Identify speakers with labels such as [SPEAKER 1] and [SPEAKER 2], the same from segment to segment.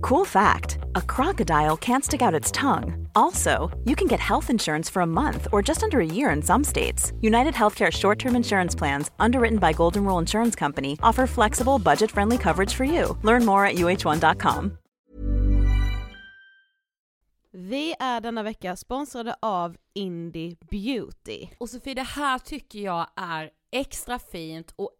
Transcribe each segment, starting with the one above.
[SPEAKER 1] Cool fact a crocodile can't stick out its tongue. Also, you can get health insurance for a month or just under a year in some states. United Healthcare short term insurance plans, underwritten by Golden Rule Insurance Company, offer flexible, budget friendly coverage for you. Learn more at uh1.com.
[SPEAKER 2] Vi är denna vecka sponsrade av Indie Beauty.
[SPEAKER 3] Och Sofie, det här tycker jag är extra fint och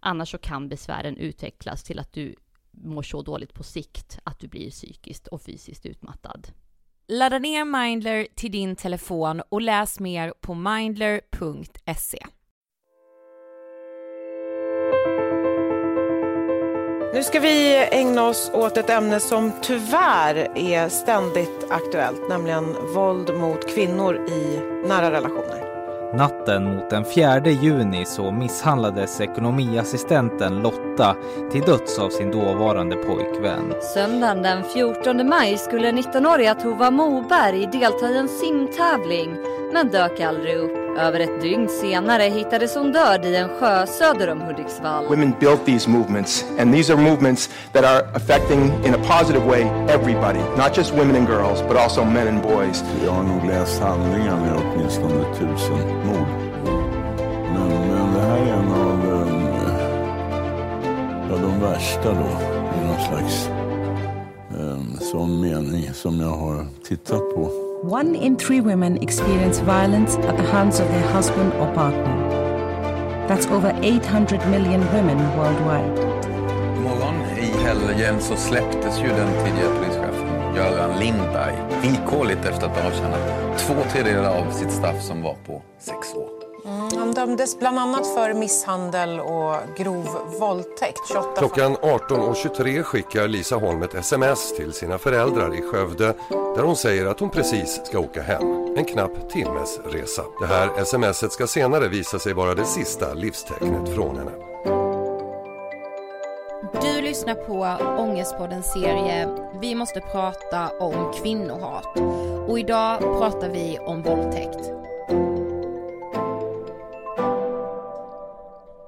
[SPEAKER 4] Annars så kan besvären utvecklas till att du mår så dåligt på sikt att du blir psykiskt och fysiskt utmattad.
[SPEAKER 3] Ladda ner Mindler till din telefon och läs mer på mindler.se.
[SPEAKER 5] Nu ska vi ägna oss åt ett ämne som tyvärr är ständigt aktuellt, nämligen våld mot kvinnor i nära relationer.
[SPEAKER 6] Natten mot den 4 juni så misshandlades ekonomiassistenten Lotta till döds av sin dåvarande pojkvän.
[SPEAKER 7] Söndagen den 14 maj skulle 19-åriga Tova Moberg delta i en simtävling men dök aldrig upp. Över ett dygn senare hittades hon död i en sjö söder om Hudiksvall.
[SPEAKER 8] Women built these movements, and these are movements that are affecting in a positive way everybody, not just women and girls, but also men and boys.
[SPEAKER 9] Jag har nog läst handlingarna med åtminstone tusen mord. Men, men det här är en av um, ja, de värsta då, i någon slags um, sån mening som jag har tittat på.
[SPEAKER 10] One in three women experience violence at the hands of their husband or partner. That's over 800 million women worldwide.
[SPEAKER 11] morgon i helgen så släpptes ju den tidigare polischefen Göran Lindberg villkorligt efter att ha avtjänat två tredjedelar av sitt straff som var på sex år.
[SPEAKER 5] Mm, han dömdes bland annat för misshandel och grov våldtäkt. 28
[SPEAKER 12] Klockan 18.23 skickar Lisa Holm ett sms till sina föräldrar i Skövde där hon säger att hon precis ska åka hem. En knapp timmes resa. Det här smset ska senare visa sig vara det sista livstecknet från henne.
[SPEAKER 3] Du lyssnar på Ångestpoddens serie Vi måste prata om kvinnohat. Och idag pratar vi om våldtäkt.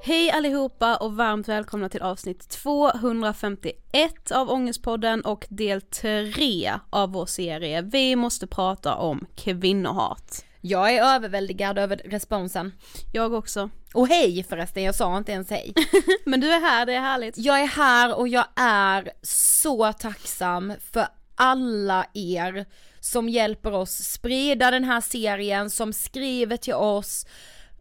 [SPEAKER 2] Hej allihopa och varmt välkomna till avsnitt 251 av Ångestpodden och del 3 av vår serie Vi måste prata om kvinnohat.
[SPEAKER 3] Jag är överväldigad över responsen.
[SPEAKER 2] Jag också.
[SPEAKER 3] Och hej förresten, jag sa inte ens hej.
[SPEAKER 2] Men du är här, det är härligt.
[SPEAKER 3] Jag är här och jag är så tacksam för alla er som hjälper oss sprida den här serien, som skriver till oss.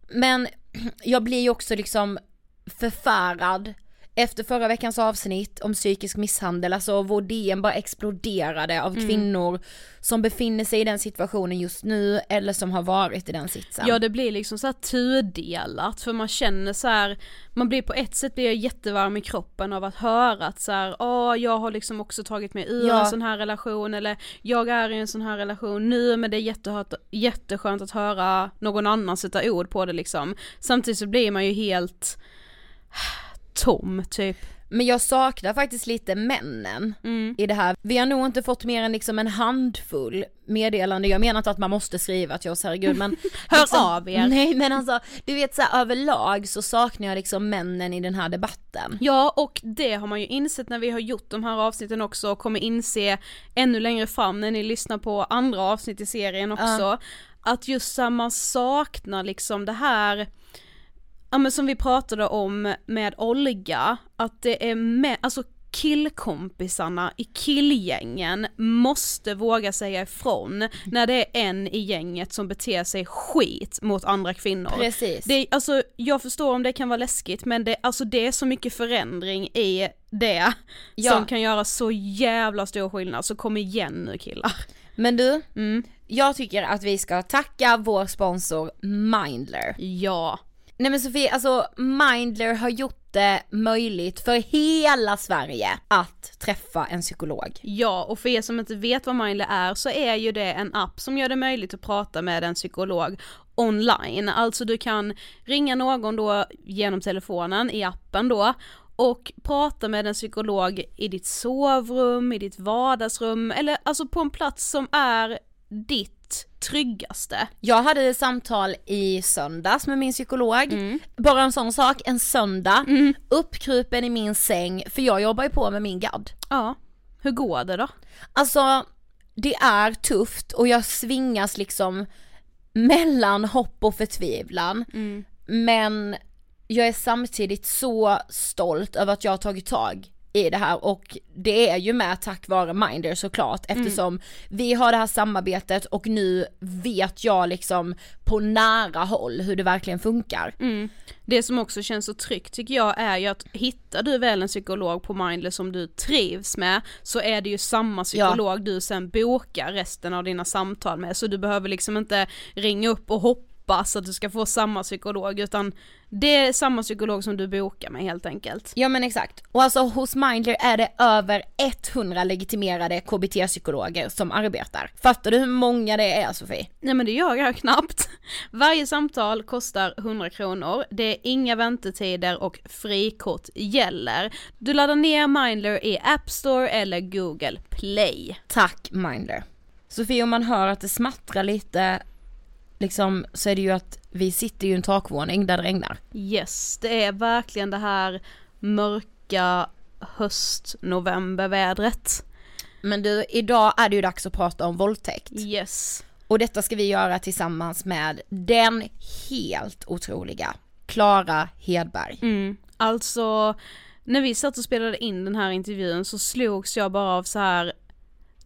[SPEAKER 3] Men jag blir ju också liksom förfärad efter förra veckans avsnitt om psykisk misshandel, alltså vår DM bara exploderade av
[SPEAKER 2] Mm.
[SPEAKER 3] kvinnor som befinner sig i den situationen just nu eller som har varit i den sitsen.
[SPEAKER 2] Ja det blir liksom så här tudelat för man känner så här, man blir på ett sätt blir jag jättevarm i kroppen av att höra att så här, åh jag har liksom också tagit mig ur
[SPEAKER 3] Ja.
[SPEAKER 2] en sån här relation eller jag är i en sån här relation nu men det är jättehört, jätteskönt att höra någon annan sätta ord på det liksom. Samtidigt så blir man ju helt tom typ.
[SPEAKER 3] Men jag saknar faktiskt lite männen
[SPEAKER 2] Mm.
[SPEAKER 3] i det här. Vi har nog inte fått mer än liksom en handfull meddelande, jag menar inte att man måste skriva till oss, herregud men
[SPEAKER 2] Hör av er.
[SPEAKER 3] Nej men alltså, du vet så här, överlag så saknar jag liksom männen i den här debatten.
[SPEAKER 2] Ja och det har man ju insett när vi har gjort de här avsnitten också och kommer inse ännu längre fram när ni lyssnar på andra avsnitt i serien också.
[SPEAKER 3] Ja.
[SPEAKER 2] Att just så här, man saknar liksom det här Ja men som vi pratade om med Olga, att det är med, alltså killkompisarna i killgängen måste våga säga ifrån när det är en i gänget som beter sig skit mot andra kvinnor.
[SPEAKER 3] Precis.
[SPEAKER 2] Det, alltså, jag förstår om det kan vara läskigt men det, alltså, det är så mycket förändring i det
[SPEAKER 3] Ja.
[SPEAKER 2] som kan göra så jävla stor skillnad, så kom igen nu killar.
[SPEAKER 3] Men du,
[SPEAKER 2] Mm.
[SPEAKER 3] jag tycker att vi ska tacka vår sponsor Mindler.
[SPEAKER 2] Ja.
[SPEAKER 3] Nej men Sofie, alltså Mindler har gjort det möjligt för hela Sverige att träffa en psykolog.
[SPEAKER 2] Ja, och för er som inte vet vad Mindler är så är ju det en app som gör det möjligt att prata med en psykolog online. Alltså du kan ringa någon då genom telefonen i appen då och prata med en psykolog i ditt sovrum, i ditt vardagsrum eller alltså på en plats som är ditt tryggaste.
[SPEAKER 3] Jag hade ett samtal i söndags med min psykolog.
[SPEAKER 2] Mm.
[SPEAKER 3] Bara en sån sak, en söndag, uppkrupen i min säng, för jag jobbar ju på med min gadd.
[SPEAKER 2] Ja, hur går det då?
[SPEAKER 3] Alltså, det är tufft och jag svingas liksom mellan hopp och förtvivlan. Men jag är samtidigt så stolt över att jag har tagit tag i det här och det är ju med tack vare Minder såklart eftersom vi har det här samarbetet och nu vet jag liksom på nära håll hur det verkligen funkar.
[SPEAKER 2] Mm. Det som också känns så tryggt tycker jag är ju att hittar du väl en psykolog på Mindler som du trivs med så är det ju samma psykolog du sen bokar resten av dina samtal med så du behöver liksom inte ringa upp och hoppas att du ska få samma psykolog utan det är samma psykolog som du bokar med helt enkelt.
[SPEAKER 3] Ja men exakt. Och alltså hos Mindler är det över 100 legitimerade KBT-psykologer som arbetar. Fattar du hur många det är Sofie?
[SPEAKER 2] Nej men det gör jag knappt. Varje samtal kostar 100 kronor, det är inga väntetider och frikort gäller. Du laddar ner Mindler i App Store eller Google Play.
[SPEAKER 3] Tack Mindler. Sofie om man hör att det smattrar lite liksom så är det ju att vi sitter ju i en takvåning där det regnar.
[SPEAKER 2] Yes, det är verkligen det här mörka höst-novembervädret.
[SPEAKER 3] Men du, idag är det ju dags att prata om våldtäkt.
[SPEAKER 2] Yes.
[SPEAKER 3] Och detta ska vi göra tillsammans med den helt otroliga Klara Hedberg.
[SPEAKER 2] Mm. Alltså, när vi satt och spelade in den här intervjun så slogs jag bara av så här.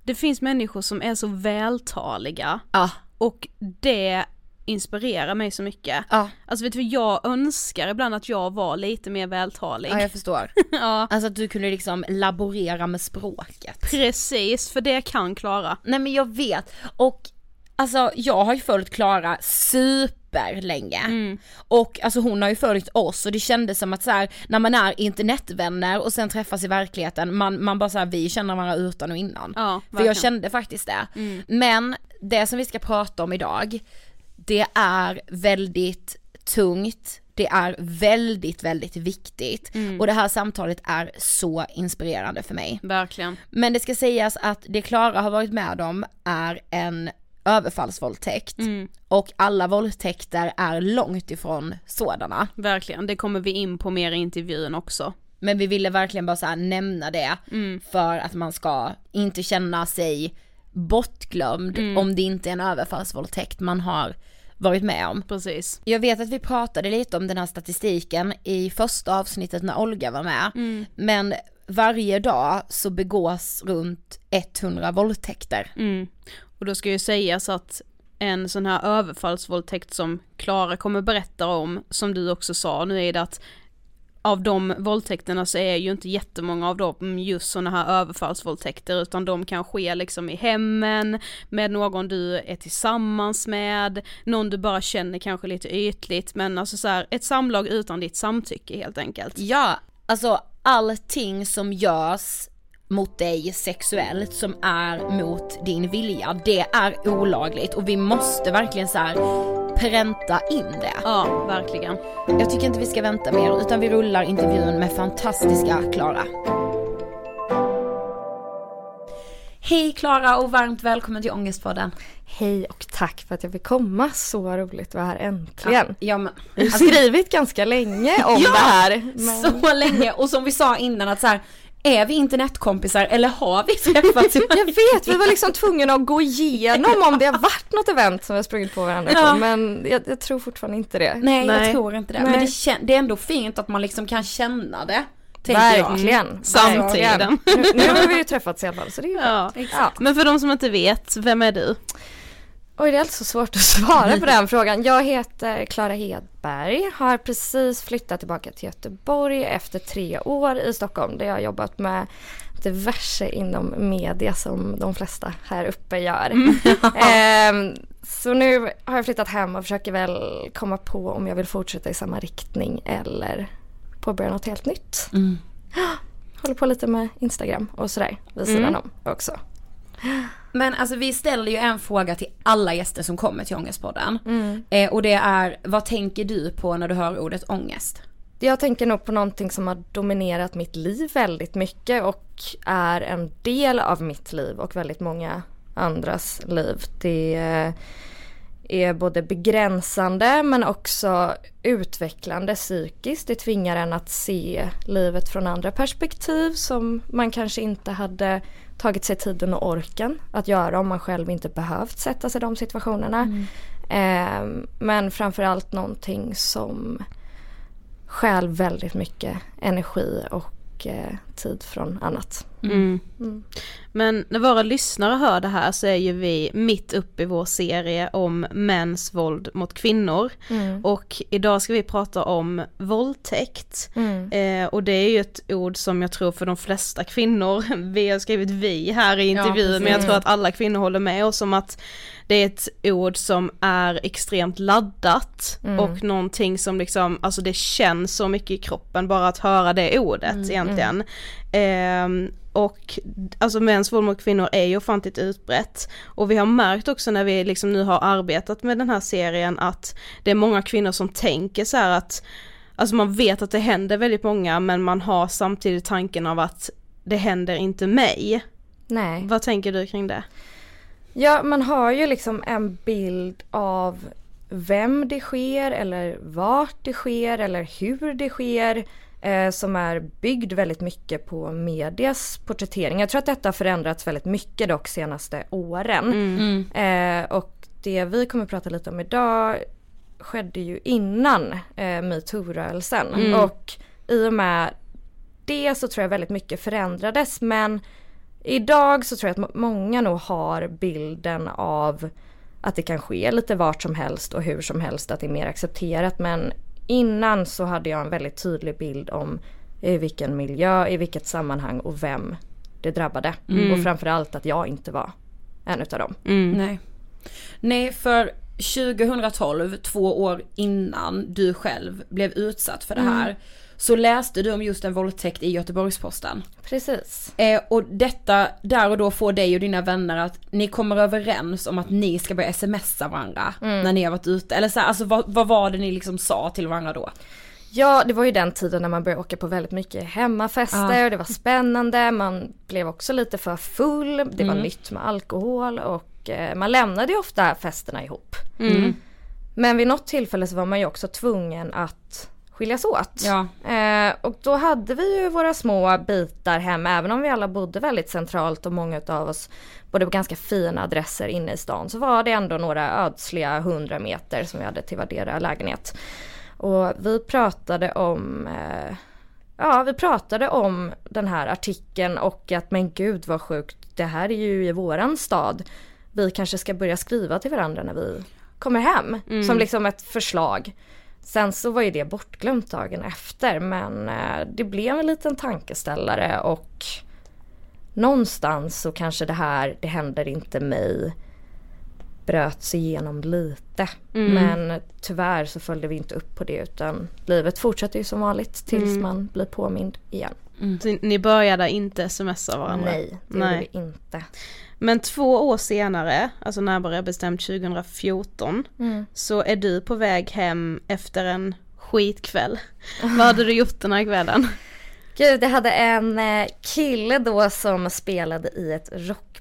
[SPEAKER 2] det finns människor som är så vältaliga.
[SPEAKER 3] Ja.
[SPEAKER 2] Och det inspirerar mig så mycket.
[SPEAKER 3] Ja.
[SPEAKER 2] Alltså vet du jag önskar ibland att jag var lite mer vältalig.
[SPEAKER 3] Ja jag förstår.
[SPEAKER 2] ja.
[SPEAKER 3] Alltså att du kunde liksom laborera med språket.
[SPEAKER 2] Precis, för det kan Klara.
[SPEAKER 3] Nej men jag vet. Och alltså jag har ju följt Klara superlänge.
[SPEAKER 2] Mm.
[SPEAKER 3] Och alltså hon har ju följt oss och det kändes som att så här, när man är internetvänner och sen träffas i verkligheten, man, man bara såhär vi känner varandra utan och innan.
[SPEAKER 2] Ja,
[SPEAKER 3] För jag kände faktiskt det.
[SPEAKER 2] Mm.
[SPEAKER 3] Men det som vi ska prata om idag, det är väldigt tungt, det är väldigt, väldigt viktigt
[SPEAKER 2] Mm.
[SPEAKER 3] och det här samtalet är så inspirerande för mig.
[SPEAKER 2] Verkligen.
[SPEAKER 3] Men det ska sägas att det Klara har varit med om är en överfallsvåldtäkt
[SPEAKER 2] Mm.
[SPEAKER 3] och alla våldtäkter är långt ifrån sådana.
[SPEAKER 2] Verkligen, det kommer vi in på mer i intervjun också.
[SPEAKER 3] Men vi ville verkligen bara så nämna det
[SPEAKER 2] Mm.
[SPEAKER 3] för att man ska inte känna sig bortglömd
[SPEAKER 2] Mm.
[SPEAKER 3] om det inte är en överfallsvåldtäkt man har varit med om.
[SPEAKER 2] Precis.
[SPEAKER 3] Jag vet att vi pratade lite om den här statistiken i första avsnittet när Olga var med.
[SPEAKER 2] Mm.
[SPEAKER 3] Men varje dag så begås runt 100 våldtäkter.
[SPEAKER 2] Mm. Och då ska ju sägas att en sån här överfallsvåldtäkt som Klara kommer berätta om, som du också sa, nu är det att av de våldtäkterna så är ju inte jättemånga av dem just såna här överfallsvåldtäkter utan de kan ske liksom i hemmen, med någon du är tillsammans med, någon du bara känner kanske lite ytligt men alltså så här, ett samlag utan ditt samtycke helt enkelt.
[SPEAKER 3] Ja, alltså allting som görs mot dig sexuellt som är mot din vilja, det är olagligt och vi måste verkligen så här pränta in det.
[SPEAKER 2] Ja, verkligen.
[SPEAKER 3] Jag tycker inte vi ska vänta mer utan vi rullar intervjun med fantastiska Klara. Hej Klara och varmt välkommen till Ångestpodden.
[SPEAKER 13] Hej och tack för att jag fick komma. Så roligt att vara här äntligen.
[SPEAKER 3] Ja, men,
[SPEAKER 13] Jag har skrivit ganska länge om
[SPEAKER 3] Ja,
[SPEAKER 13] det här. men-
[SPEAKER 3] Så länge och som vi sa innan att så här, är vi internetkompisar eller har vi träffats?
[SPEAKER 13] Jag vet, vi var liksom tvungna att gå igenom om det har varit något event som vi har sprungit på varandra
[SPEAKER 3] Ja.
[SPEAKER 13] på. Men jag, jag tror fortfarande inte det.
[SPEAKER 3] Nej, jag tror inte det.
[SPEAKER 13] Nej.
[SPEAKER 3] Men det, kän- det är ändå fint att man liksom kan känna det. jag.
[SPEAKER 13] Verkligen.
[SPEAKER 2] Samtiden.
[SPEAKER 13] Nu, nu har vi ju träffats i alla fall så det är ju
[SPEAKER 2] Ja.
[SPEAKER 13] ja.
[SPEAKER 2] Men för de som inte vet, vem är du?
[SPEAKER 13] Oj, det är alltså svårt att svara på den frågan. Jag heter Klara Hedberg, har precis flyttat tillbaka till Göteborg efter tre år i Stockholm där jag har jobbat med diverse inom media som de flesta här uppe gör. Ehm, så nu har jag flyttat hem och försöker väl komma på om jag vill fortsätta i samma riktning eller påbörja något helt nytt.
[SPEAKER 3] Mm.
[SPEAKER 13] Håller på lite med Instagram och sådär vid sidan
[SPEAKER 3] Mm.
[SPEAKER 13] om också.
[SPEAKER 3] Men alltså vi ställer ju en fråga till alla gäster som kommer till Ångestpodden.
[SPEAKER 13] Mm.
[SPEAKER 3] Eh, och det är, vad tänker du på när du hör ordet ångest?
[SPEAKER 13] Jag tänker nog på någonting som har dominerat mitt liv väldigt mycket och är en del av mitt liv och väldigt många andras liv. Det är både begränsande men också utvecklande psykiskt. Det tvingar en att se livet från andra perspektiv som man kanske inte hade tagit sig tiden och orken att göra om man själv inte behövt sätta sig i de situationerna. Eh, men framförallt någonting som stjäl väldigt mycket energi och eh, tid från annat.
[SPEAKER 2] Mm.
[SPEAKER 13] Mm.
[SPEAKER 2] Men när våra lyssnare hör det här så är ju vi mitt uppe i vår serie om mäns våld mot kvinnor.
[SPEAKER 13] Mm.
[SPEAKER 2] Och idag ska vi prata om våldtäkt.
[SPEAKER 13] Mm.
[SPEAKER 2] Eh, och det är ju ett ord som jag tror för de flesta kvinnor, vi har skrivit vi här i
[SPEAKER 3] Ja,
[SPEAKER 2] intervjun men jag tror att alla kvinnor håller med oss om att det är ett ord som är extremt laddat
[SPEAKER 13] Mm.
[SPEAKER 2] och någonting som liksom, alltså det känns så mycket i kroppen bara att höra det ordet
[SPEAKER 13] Mm,
[SPEAKER 2] egentligen. Ehm, och alltså mäns våld mot kvinnor är ju ofantligt utbrett. Och vi har märkt också när vi liksom nu har arbetat med den här serien att det är många kvinnor som tänker så här att Alltså man vet att det händer väldigt många men man har samtidigt tanken av att det händer inte mig.
[SPEAKER 13] Nej.
[SPEAKER 2] Vad tänker du kring det?
[SPEAKER 13] Ja, man har ju liksom en bild av vem det sker eller vart det sker eller hur det sker eh, som är byggd väldigt mycket på medias porträttering. Jag tror att detta har förändrats väldigt mycket dock senaste åren. Eh, och det vi kommer att prata lite om idag skedde ju innan eh, metoo-rörelsen
[SPEAKER 2] Mm.
[SPEAKER 13] och i och med det så tror jag väldigt mycket förändrades men idag så tror jag att må- många nog har bilden av att det kan ske lite vart som helst och hur som helst, att det är mer accepterat men innan så hade jag en väldigt tydlig bild om i vilken miljö, i vilket sammanhang och vem det drabbade.
[SPEAKER 3] Mm.
[SPEAKER 13] Och framförallt att jag inte var en utav dem.
[SPEAKER 3] Nej. Nej, för 2012, två år innan du själv blev utsatt för det här,
[SPEAKER 13] Mm.
[SPEAKER 3] Så läste du om just en våldtäkt i Göteborgs-Posten.
[SPEAKER 13] Precis.
[SPEAKER 3] Eh, och detta där och då får dig och dina vänner att ni kommer överens om att ni ska börja smsa varandra
[SPEAKER 13] Mm.
[SPEAKER 3] när ni har varit ute. Eller så här, alltså vad, vad var det ni liksom sa till varandra då?
[SPEAKER 13] Ja, det var ju den tiden när man började åka på väldigt mycket hemmafester
[SPEAKER 3] Ja.
[SPEAKER 13] och det var spännande. Man blev också lite för full. Det var
[SPEAKER 3] Mm.
[SPEAKER 13] nytt med alkohol och eh, man lämnade ju ofta festerna ihop.
[SPEAKER 3] Mm.
[SPEAKER 13] Men vid något tillfälle så var man ju också tvungen att skiljas åt.
[SPEAKER 3] Ja.
[SPEAKER 13] Eh, och då hade vi ju våra små bitar hemma, även om vi alla bodde väldigt centralt och många av oss bodde på ganska fina adresser inne i stan så var det ändå några ödsliga hundra meter som vi hade till vardera lägenhet. Och vi pratade om eh, Ja, vi pratade om den här artikeln och att men gud vad sjukt, det här är ju i våran stad. Vi kanske ska börja skriva till varandra när vi kommer hem.
[SPEAKER 2] Mm.
[SPEAKER 13] Som liksom ett förslag. Sen så var ju det bortglömt dagen efter men eh, det blev en liten tankeställare och någonstans så kanske det här, det händer inte mig bröts igenom lite.
[SPEAKER 2] Mm.
[SPEAKER 13] Men tyvärr så följde vi inte upp på det utan livet fortsätter ju som vanligt tills
[SPEAKER 2] Mm.
[SPEAKER 13] man blir påmind igen.
[SPEAKER 2] Så ni började inte smsa varandra?
[SPEAKER 13] Nej, det gjorde vi inte.
[SPEAKER 2] Men två år senare, alltså närmare bestämt 2014,
[SPEAKER 13] Mm.
[SPEAKER 2] så är du på väg hem efter en skitkväll. Vad hade du gjort den här kvällen?
[SPEAKER 13] Gud, jag hade en eh, kille då som spelade i ett rockband.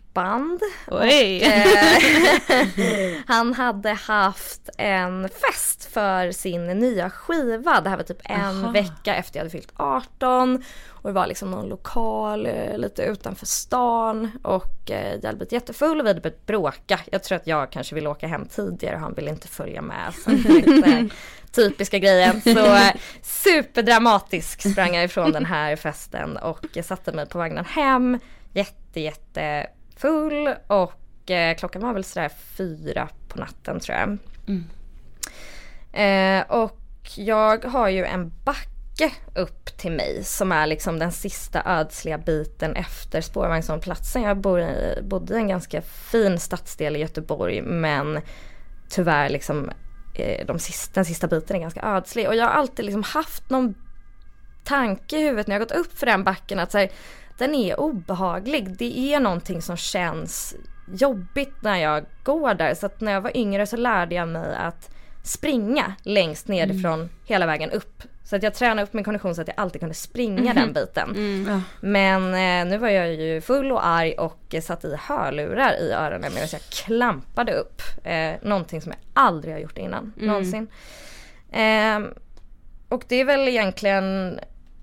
[SPEAKER 2] Oj!
[SPEAKER 13] Och, eh, han hade haft en fest för sin nya skiva. Det här var typ en
[SPEAKER 3] Aha.
[SPEAKER 13] vecka efter jag hade fyllt 18. Och det var liksom någon lokal eh, lite utanför stan. Och eh, jag hade blivit jättefull och vi hade börjat bråka. Jag tror att jag kanske ville åka hem tidigare och han ville inte följa med. Så lite typiska grejen. Så eh, superdramatisk sprang jag ifrån den här festen och jag satte mig på vagnen hem. Jätte jätte full och eh, klockan var väl sådär fyra på natten tror jag. Eh, och jag har ju en backe upp till mig som är liksom den sista ödsliga biten efter spårvagnshållplatsen. Jag bor i, bodde i en ganska fin stadsdel i Göteborg men tyvärr liksom eh, de sista, den sista biten är ganska ödslig och jag har alltid liksom haft någon tanke i huvudet när jag gått upp för den backen att så här, den är obehaglig. Det är någonting som känns jobbigt när jag går där. Så att när jag var yngre så lärde jag mig att springa längst nerifrån hela vägen upp. Så att jag tränade upp min kondition så att jag alltid kunde springa den biten.
[SPEAKER 3] Ja.
[SPEAKER 13] Men eh, nu var jag ju full och arg och eh, satt i hörlurar i öronen medan jag klampade upp. Eh, någonting som jag aldrig har gjort innan,
[SPEAKER 2] Mm.
[SPEAKER 13] någonsin. Ehm, och det är väl egentligen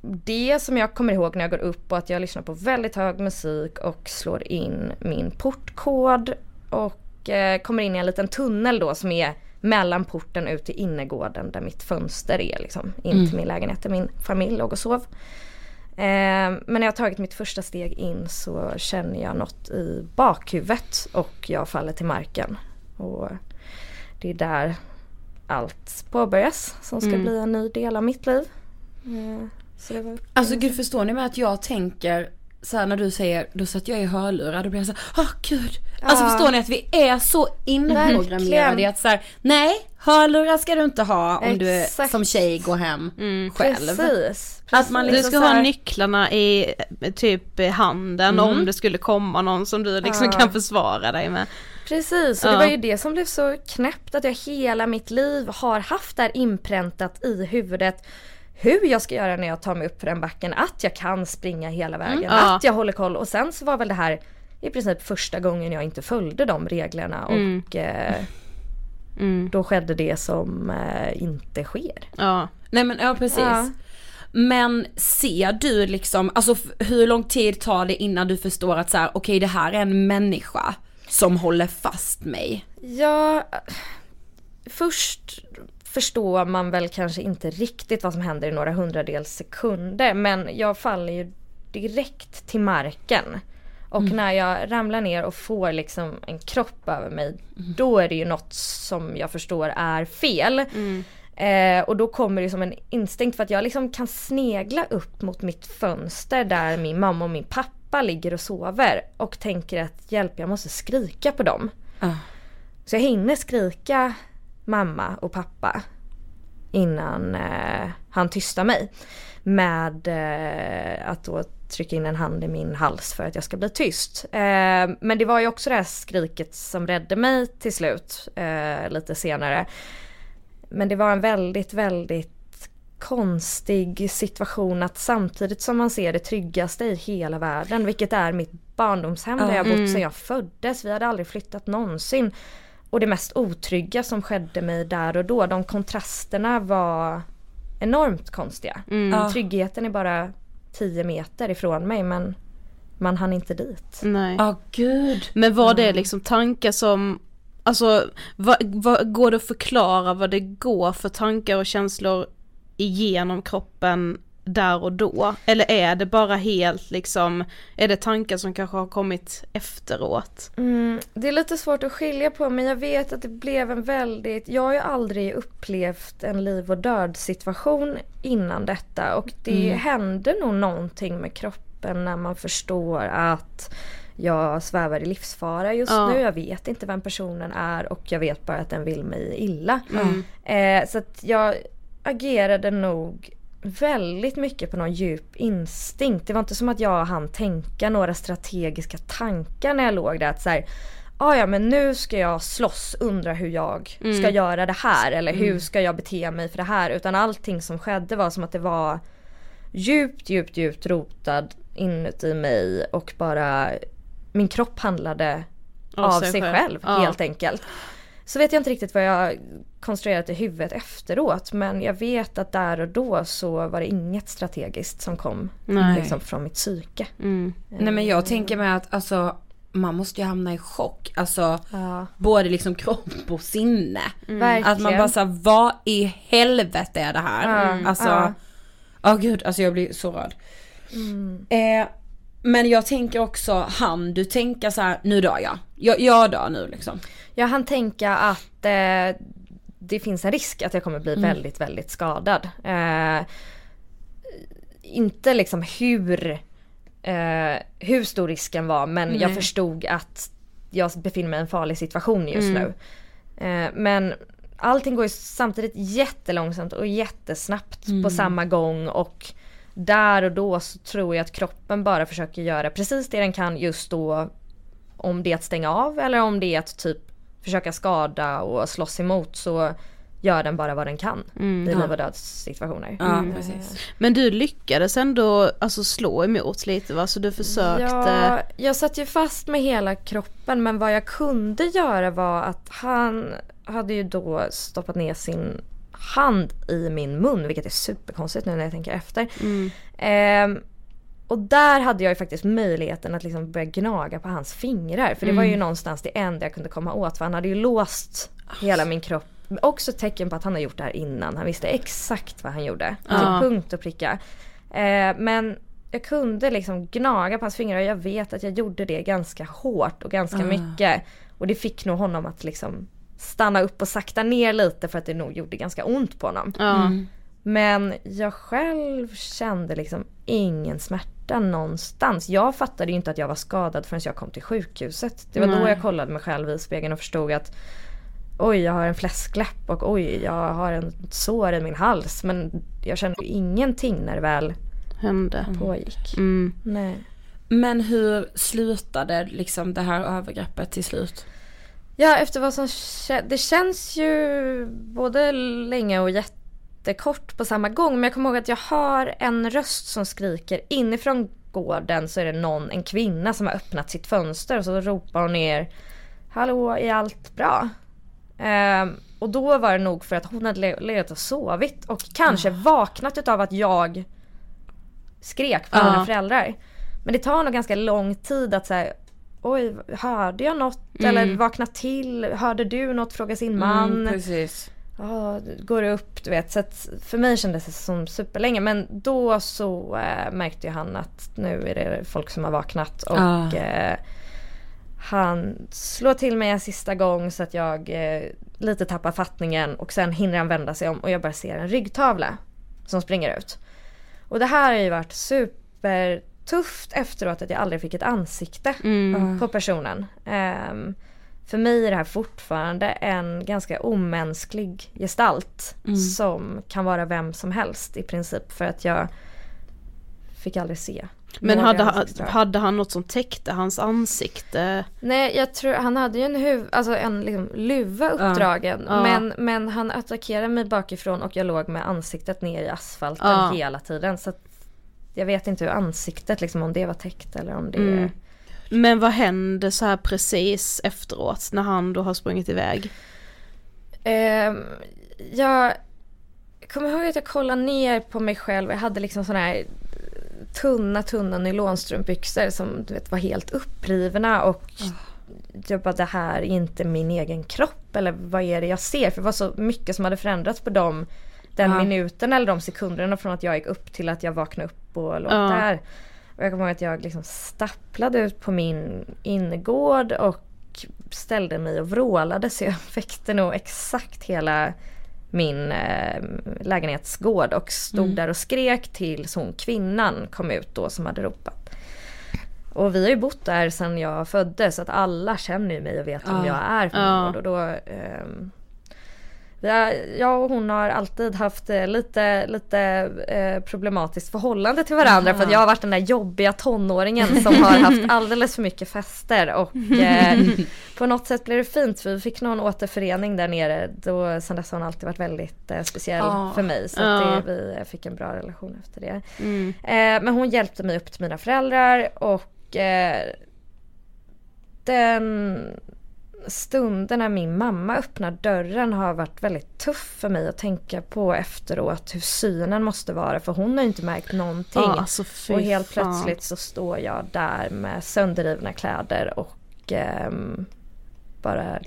[SPEAKER 13] det som jag kommer ihåg när jag går upp och att jag lyssnar på väldigt hög musik och slår in min portkod och eh, kommer in i en liten tunnel då som är mellan porten ut till innergården där mitt fönster är liksom in till
[SPEAKER 3] Mm.
[SPEAKER 13] min lägenhet där min familj låg och sov. Eh, men när jag tagit mitt första steg in så känner jag något i bakhuvudet och jag faller till marken. Och det är där allt påbörjas som ska
[SPEAKER 14] Mm.
[SPEAKER 13] bli en ny del av mitt liv. Det var
[SPEAKER 14] Alltså gud förstår ni med att jag tänker så här när du säger, då satt jag i hörlurar, då blir jag så här, åh gud. Alltså
[SPEAKER 13] Ja.
[SPEAKER 14] förstår ni att vi är så inprogrammerade i att så här, nej, hörlurar ska du inte ha om du
[SPEAKER 13] Exakt.
[SPEAKER 14] som tjej går hem själv.
[SPEAKER 13] Precis.
[SPEAKER 14] Att man
[SPEAKER 2] Du
[SPEAKER 14] liksom
[SPEAKER 2] ska
[SPEAKER 14] så här,
[SPEAKER 2] ha nycklarna i eh, typ i handen
[SPEAKER 13] Mm.
[SPEAKER 2] om det skulle komma någon som du liksom
[SPEAKER 13] Ja.
[SPEAKER 2] kan försvara dig med.
[SPEAKER 13] Precis, och
[SPEAKER 2] Ja.
[SPEAKER 13] det var ju det som blev så knäppt att jag hela mitt liv har haft där inpräntat i huvudet hur jag ska göra när jag tar mig upp för den backen, att jag kan springa hela vägen,
[SPEAKER 2] Mm, ja.
[SPEAKER 13] att jag håller koll och sen så var väl det här i princip första gången jag inte följde de reglerna och
[SPEAKER 2] Mm.
[SPEAKER 13] eh, då skedde det som eh, inte sker.
[SPEAKER 2] Ja.
[SPEAKER 14] Nej men ja precis.
[SPEAKER 13] Ja.
[SPEAKER 14] Men ser du liksom, alltså hur lång tid tar det innan du förstår att så här, okej det här är en människa som håller fast mig?
[SPEAKER 13] Ja, först förstår man väl kanske inte riktigt vad som händer i några hundradels sekunder men jag faller ju direkt till marken. Och
[SPEAKER 14] Mm.
[SPEAKER 13] när jag ramlar ner och får liksom en kropp över mig då är det ju något som jag förstår är fel. Eh, och då kommer det som en instinkt för att jag liksom kan snegla upp mot mitt fönster där min mamma och min pappa ligger och sover och tänker att hjälp jag måste skrika på dem. Så jag hinner skrika mamma och pappa innan eh, han tystar mig. Med eh, att då trycka in en hand i min hals för att jag ska bli tyst. Eh, men det var ju också det här skriket som räddade mig till slut eh, lite senare. Men det var en väldigt, väldigt konstig situation att samtidigt som man ser det tryggaste i hela världen, vilket är mitt barndomshem där
[SPEAKER 14] Ja.
[SPEAKER 13] jag bott
[SPEAKER 14] Mm.
[SPEAKER 13] sedan jag föddes. Vi hade aldrig flyttat någonsin. Och det mest otrygga som skedde mig där och då, de kontrasterna var enormt konstiga.
[SPEAKER 2] Mm. Ja.
[SPEAKER 13] Tryggheten är bara 10 meter ifrån mig men man hann inte dit.
[SPEAKER 2] Nej.
[SPEAKER 14] Ja gud.
[SPEAKER 2] Men var det liksom tankar som, alltså vad, vad, går det att förklara vad det går för tankar och känslor igenom kroppen där och då? Eller är det bara helt liksom, är det tankar som kanske har kommit efteråt?
[SPEAKER 13] Mm, det är lite svårt att skilja på men jag vet att det blev en väldigt, jag har ju aldrig upplevt en liv och död situation innan detta och det
[SPEAKER 14] Mm.
[SPEAKER 13] hände nog någonting med kroppen när man förstår att jag svävar i livsfara just
[SPEAKER 2] Ja.
[SPEAKER 13] nu. Jag vet inte vem personen är och jag vet bara att den vill mig illa.
[SPEAKER 2] Mm.
[SPEAKER 13] Eh, så att jag agerade nog väldigt mycket på någon djup instinkt. Det var inte som att jag hann tänka några strategiska tankar när jag låg där. Att så här, "Ah, ja men nu ska jag slåss, undra hur jag ska
[SPEAKER 14] Mm.
[SPEAKER 13] göra det här eller hur
[SPEAKER 14] Mm.
[SPEAKER 13] ska jag bete mig för det här. Utan allting som skedde var som att det var djupt, djupt, djupt rotad inuti mig och bara min kropp handlade
[SPEAKER 2] Av
[SPEAKER 13] av,
[SPEAKER 2] sig
[SPEAKER 13] sig,
[SPEAKER 2] själv.
[SPEAKER 13] själv,
[SPEAKER 2] Ja.
[SPEAKER 13] helt enkelt. Så vet jag inte riktigt vad jag konstruerat i huvudet efteråt men jag vet att där och då så var det inget strategiskt som kom liksom från mitt psyke.
[SPEAKER 14] Nej men jag tänker mig att alltså man måste ju hamna i chock. Alltså
[SPEAKER 13] Ja.
[SPEAKER 14] både liksom kropp och sinne.
[SPEAKER 13] Mm.
[SPEAKER 14] Att man bara såhär, vad i helvete är det här?
[SPEAKER 13] Ja.
[SPEAKER 14] Alltså,
[SPEAKER 13] Ja.
[SPEAKER 14] ja gud, alltså jag blir så rörd.
[SPEAKER 13] Mm.
[SPEAKER 14] Eh, men jag tänker också, han du tänka så här, nu dör jag. Jag, jag dör nu liksom.
[SPEAKER 13] Jag hann tänka att eh, det finns en risk att jag kommer bli
[SPEAKER 14] Mm.
[SPEAKER 13] väldigt, väldigt skadad. Eh, inte liksom hur, eh, hur stor risken var men jag
[SPEAKER 14] Nej.
[SPEAKER 13] förstod att jag befinner mig i en farlig situation just
[SPEAKER 14] Mm.
[SPEAKER 13] nu. Eh, men allting går ju samtidigt jättelångsamt och jättesnabbt
[SPEAKER 14] Mm.
[SPEAKER 13] på samma gång och där och då så tror jag att kroppen bara försöker göra precis det den kan just då. Om det är att stänga av eller om det är att typ försöka skada och slåss emot så gör den bara vad den kan
[SPEAKER 2] Mm.
[SPEAKER 13] i
[SPEAKER 2] Ja.
[SPEAKER 13] liv och dödssituationer.
[SPEAKER 14] Ja,
[SPEAKER 13] Mm.
[SPEAKER 2] Men du lyckades ändå alltså slå emot lite va? Så du försökte?
[SPEAKER 13] Ja, jag satt ju fast med hela kroppen men vad jag kunde göra var att han hade ju då stoppat ner sin hand i min mun vilket är superkonstigt nu när jag tänker efter.
[SPEAKER 2] Mm.
[SPEAKER 13] Ehm, och där hade jag ju faktiskt möjligheten att liksom börja gnaga på hans fingrar. För det var ju
[SPEAKER 14] Mm.
[SPEAKER 13] någonstans det enda jag kunde komma åt. För han hade ju låst hela min kropp. Också tecken på att han har gjort det här innan. Han visste exakt vad han gjorde.
[SPEAKER 2] Ja.
[SPEAKER 13] Till punkt och pricka. Eh, men jag kunde liksom gnaga på hans fingrar och jag vet att jag gjorde det ganska hårt och ganska
[SPEAKER 14] Ah.
[SPEAKER 13] mycket. Och det fick nog honom att liksom stanna upp och sakta ner lite för att det nog gjorde ganska ont på honom.
[SPEAKER 14] Mm.
[SPEAKER 13] Men jag själv kände liksom ingen smärta någonstans. Jag fattade ju inte att jag var skadad förrän jag kom till sjukhuset. Det var då
[SPEAKER 14] Nej.
[SPEAKER 13] jag kollade mig själv i spegeln och förstod att oj jag har en fläskläpp och oj jag har en sår i min hals. Men jag kände ju ingenting när det väl
[SPEAKER 2] Hände.
[SPEAKER 13] pågick.
[SPEAKER 2] Mm.
[SPEAKER 13] Nej.
[SPEAKER 14] Men hur slutade liksom det här övergreppet till slut?
[SPEAKER 13] Ja efter vad som Det känns ju både länge och jättekort på samma gång. Men jag kommer ihåg att jag har en röst som skriker inifrån gården så är det någon, en kvinna som har öppnat sitt fönster och så ropar hon ner Hallå är allt bra? Ehm, och då var det nog för att hon hade le- legat och sovit och kanske vaknat utav att jag skrek på
[SPEAKER 2] Ja.
[SPEAKER 13] mina föräldrar. Men det tar nog ganska lång tid att säga Oj, hörde jag något?
[SPEAKER 14] Mm.
[SPEAKER 13] Eller vakna till? Hörde du något? Fråga sin man.
[SPEAKER 14] Mm, precis.
[SPEAKER 13] Ja, går upp du vet. Så för mig kändes det som superlänge. Men då så eh, märkte ju han att nu är det folk som har vaknat. Och
[SPEAKER 14] Ah.
[SPEAKER 13] eh, han slår till mig en sista gång så att jag eh, lite tappar fattningen. Och sen hinner han vända sig om och jag bara ser en ryggtavla som springer ut. Och det här har ju varit supertufft efteråt att jag aldrig fick ett ansikte
[SPEAKER 2] Mm.
[SPEAKER 13] på personen. Ehm, för mig är det här fortfarande en ganska omänsklig gestalt
[SPEAKER 2] Mm.
[SPEAKER 13] som kan vara vem som helst i princip för att jag fick aldrig se.
[SPEAKER 2] Men hade, han- hade han något som täckte hans ansikte?
[SPEAKER 13] Nej jag tror han hade ju en, huv, alltså en liksom luva uppdragen
[SPEAKER 2] Ja.
[SPEAKER 13] men, men han attackerade mig bakifrån och jag låg med ansiktet ner i asfalten
[SPEAKER 2] Ja.
[SPEAKER 13] hela tiden. Så att jag vet inte hur ansiktet liksom om det var täckt eller om det
[SPEAKER 2] Mm. Men vad hände så här precis efteråt när han då har sprungit iväg?
[SPEAKER 13] Ehm, jag kommer ihåg att jag kollade ner på mig själv. Jag hade liksom sådana här tunna, tunna nylonstrumpbyxor som du vet var helt upprivna och jag bara det här är inte min egen kropp eller vad är det jag ser? För det var så mycket som hade förändrats på dem den
[SPEAKER 14] Ja.
[SPEAKER 13] minuten eller de sekunderna från att jag gick upp till att jag vaknade upp och låg
[SPEAKER 2] Ja.
[SPEAKER 13] där. Och jag kommer ihåg att jag liksom stapplade ut på min innergård och ställde mig och vrålade så jag väckte nog exakt hela min eh, lägenhetsgård och stod
[SPEAKER 14] Mm.
[SPEAKER 13] där och skrek tills hon kvinnan kom ut då som hade ropat. Och vi har ju bott där sedan jag föddes så att alla känner ju mig och vet vem
[SPEAKER 14] Ja.
[SPEAKER 13] jag är från
[SPEAKER 2] Ja.
[SPEAKER 13] och då har, jag och hon har alltid haft eh, lite, lite eh, problematiskt förhållande till varandra
[SPEAKER 14] Aha.
[SPEAKER 13] för att jag har varit den där jobbiga tonåringen som har haft alldeles för mycket fester och eh, på något sätt blev det fint för vi fick någon återförening där nere. Då, sen dess har hon alltid varit väldigt eh, speciell
[SPEAKER 14] Ja.
[SPEAKER 13] för mig så att det, vi fick en bra relation efter det.
[SPEAKER 2] Mm.
[SPEAKER 13] Men hon hjälpte mig upp till mina föräldrar och den stunden när min mamma öppnar dörren har varit väldigt tuff för mig att tänka på efteråt hur synen måste vara för hon har ju inte märkt någonting.
[SPEAKER 2] Ja, alltså,
[SPEAKER 13] och helt
[SPEAKER 2] fan.
[SPEAKER 13] plötsligt så står jag där med sönderrivna kläder och ehm, bara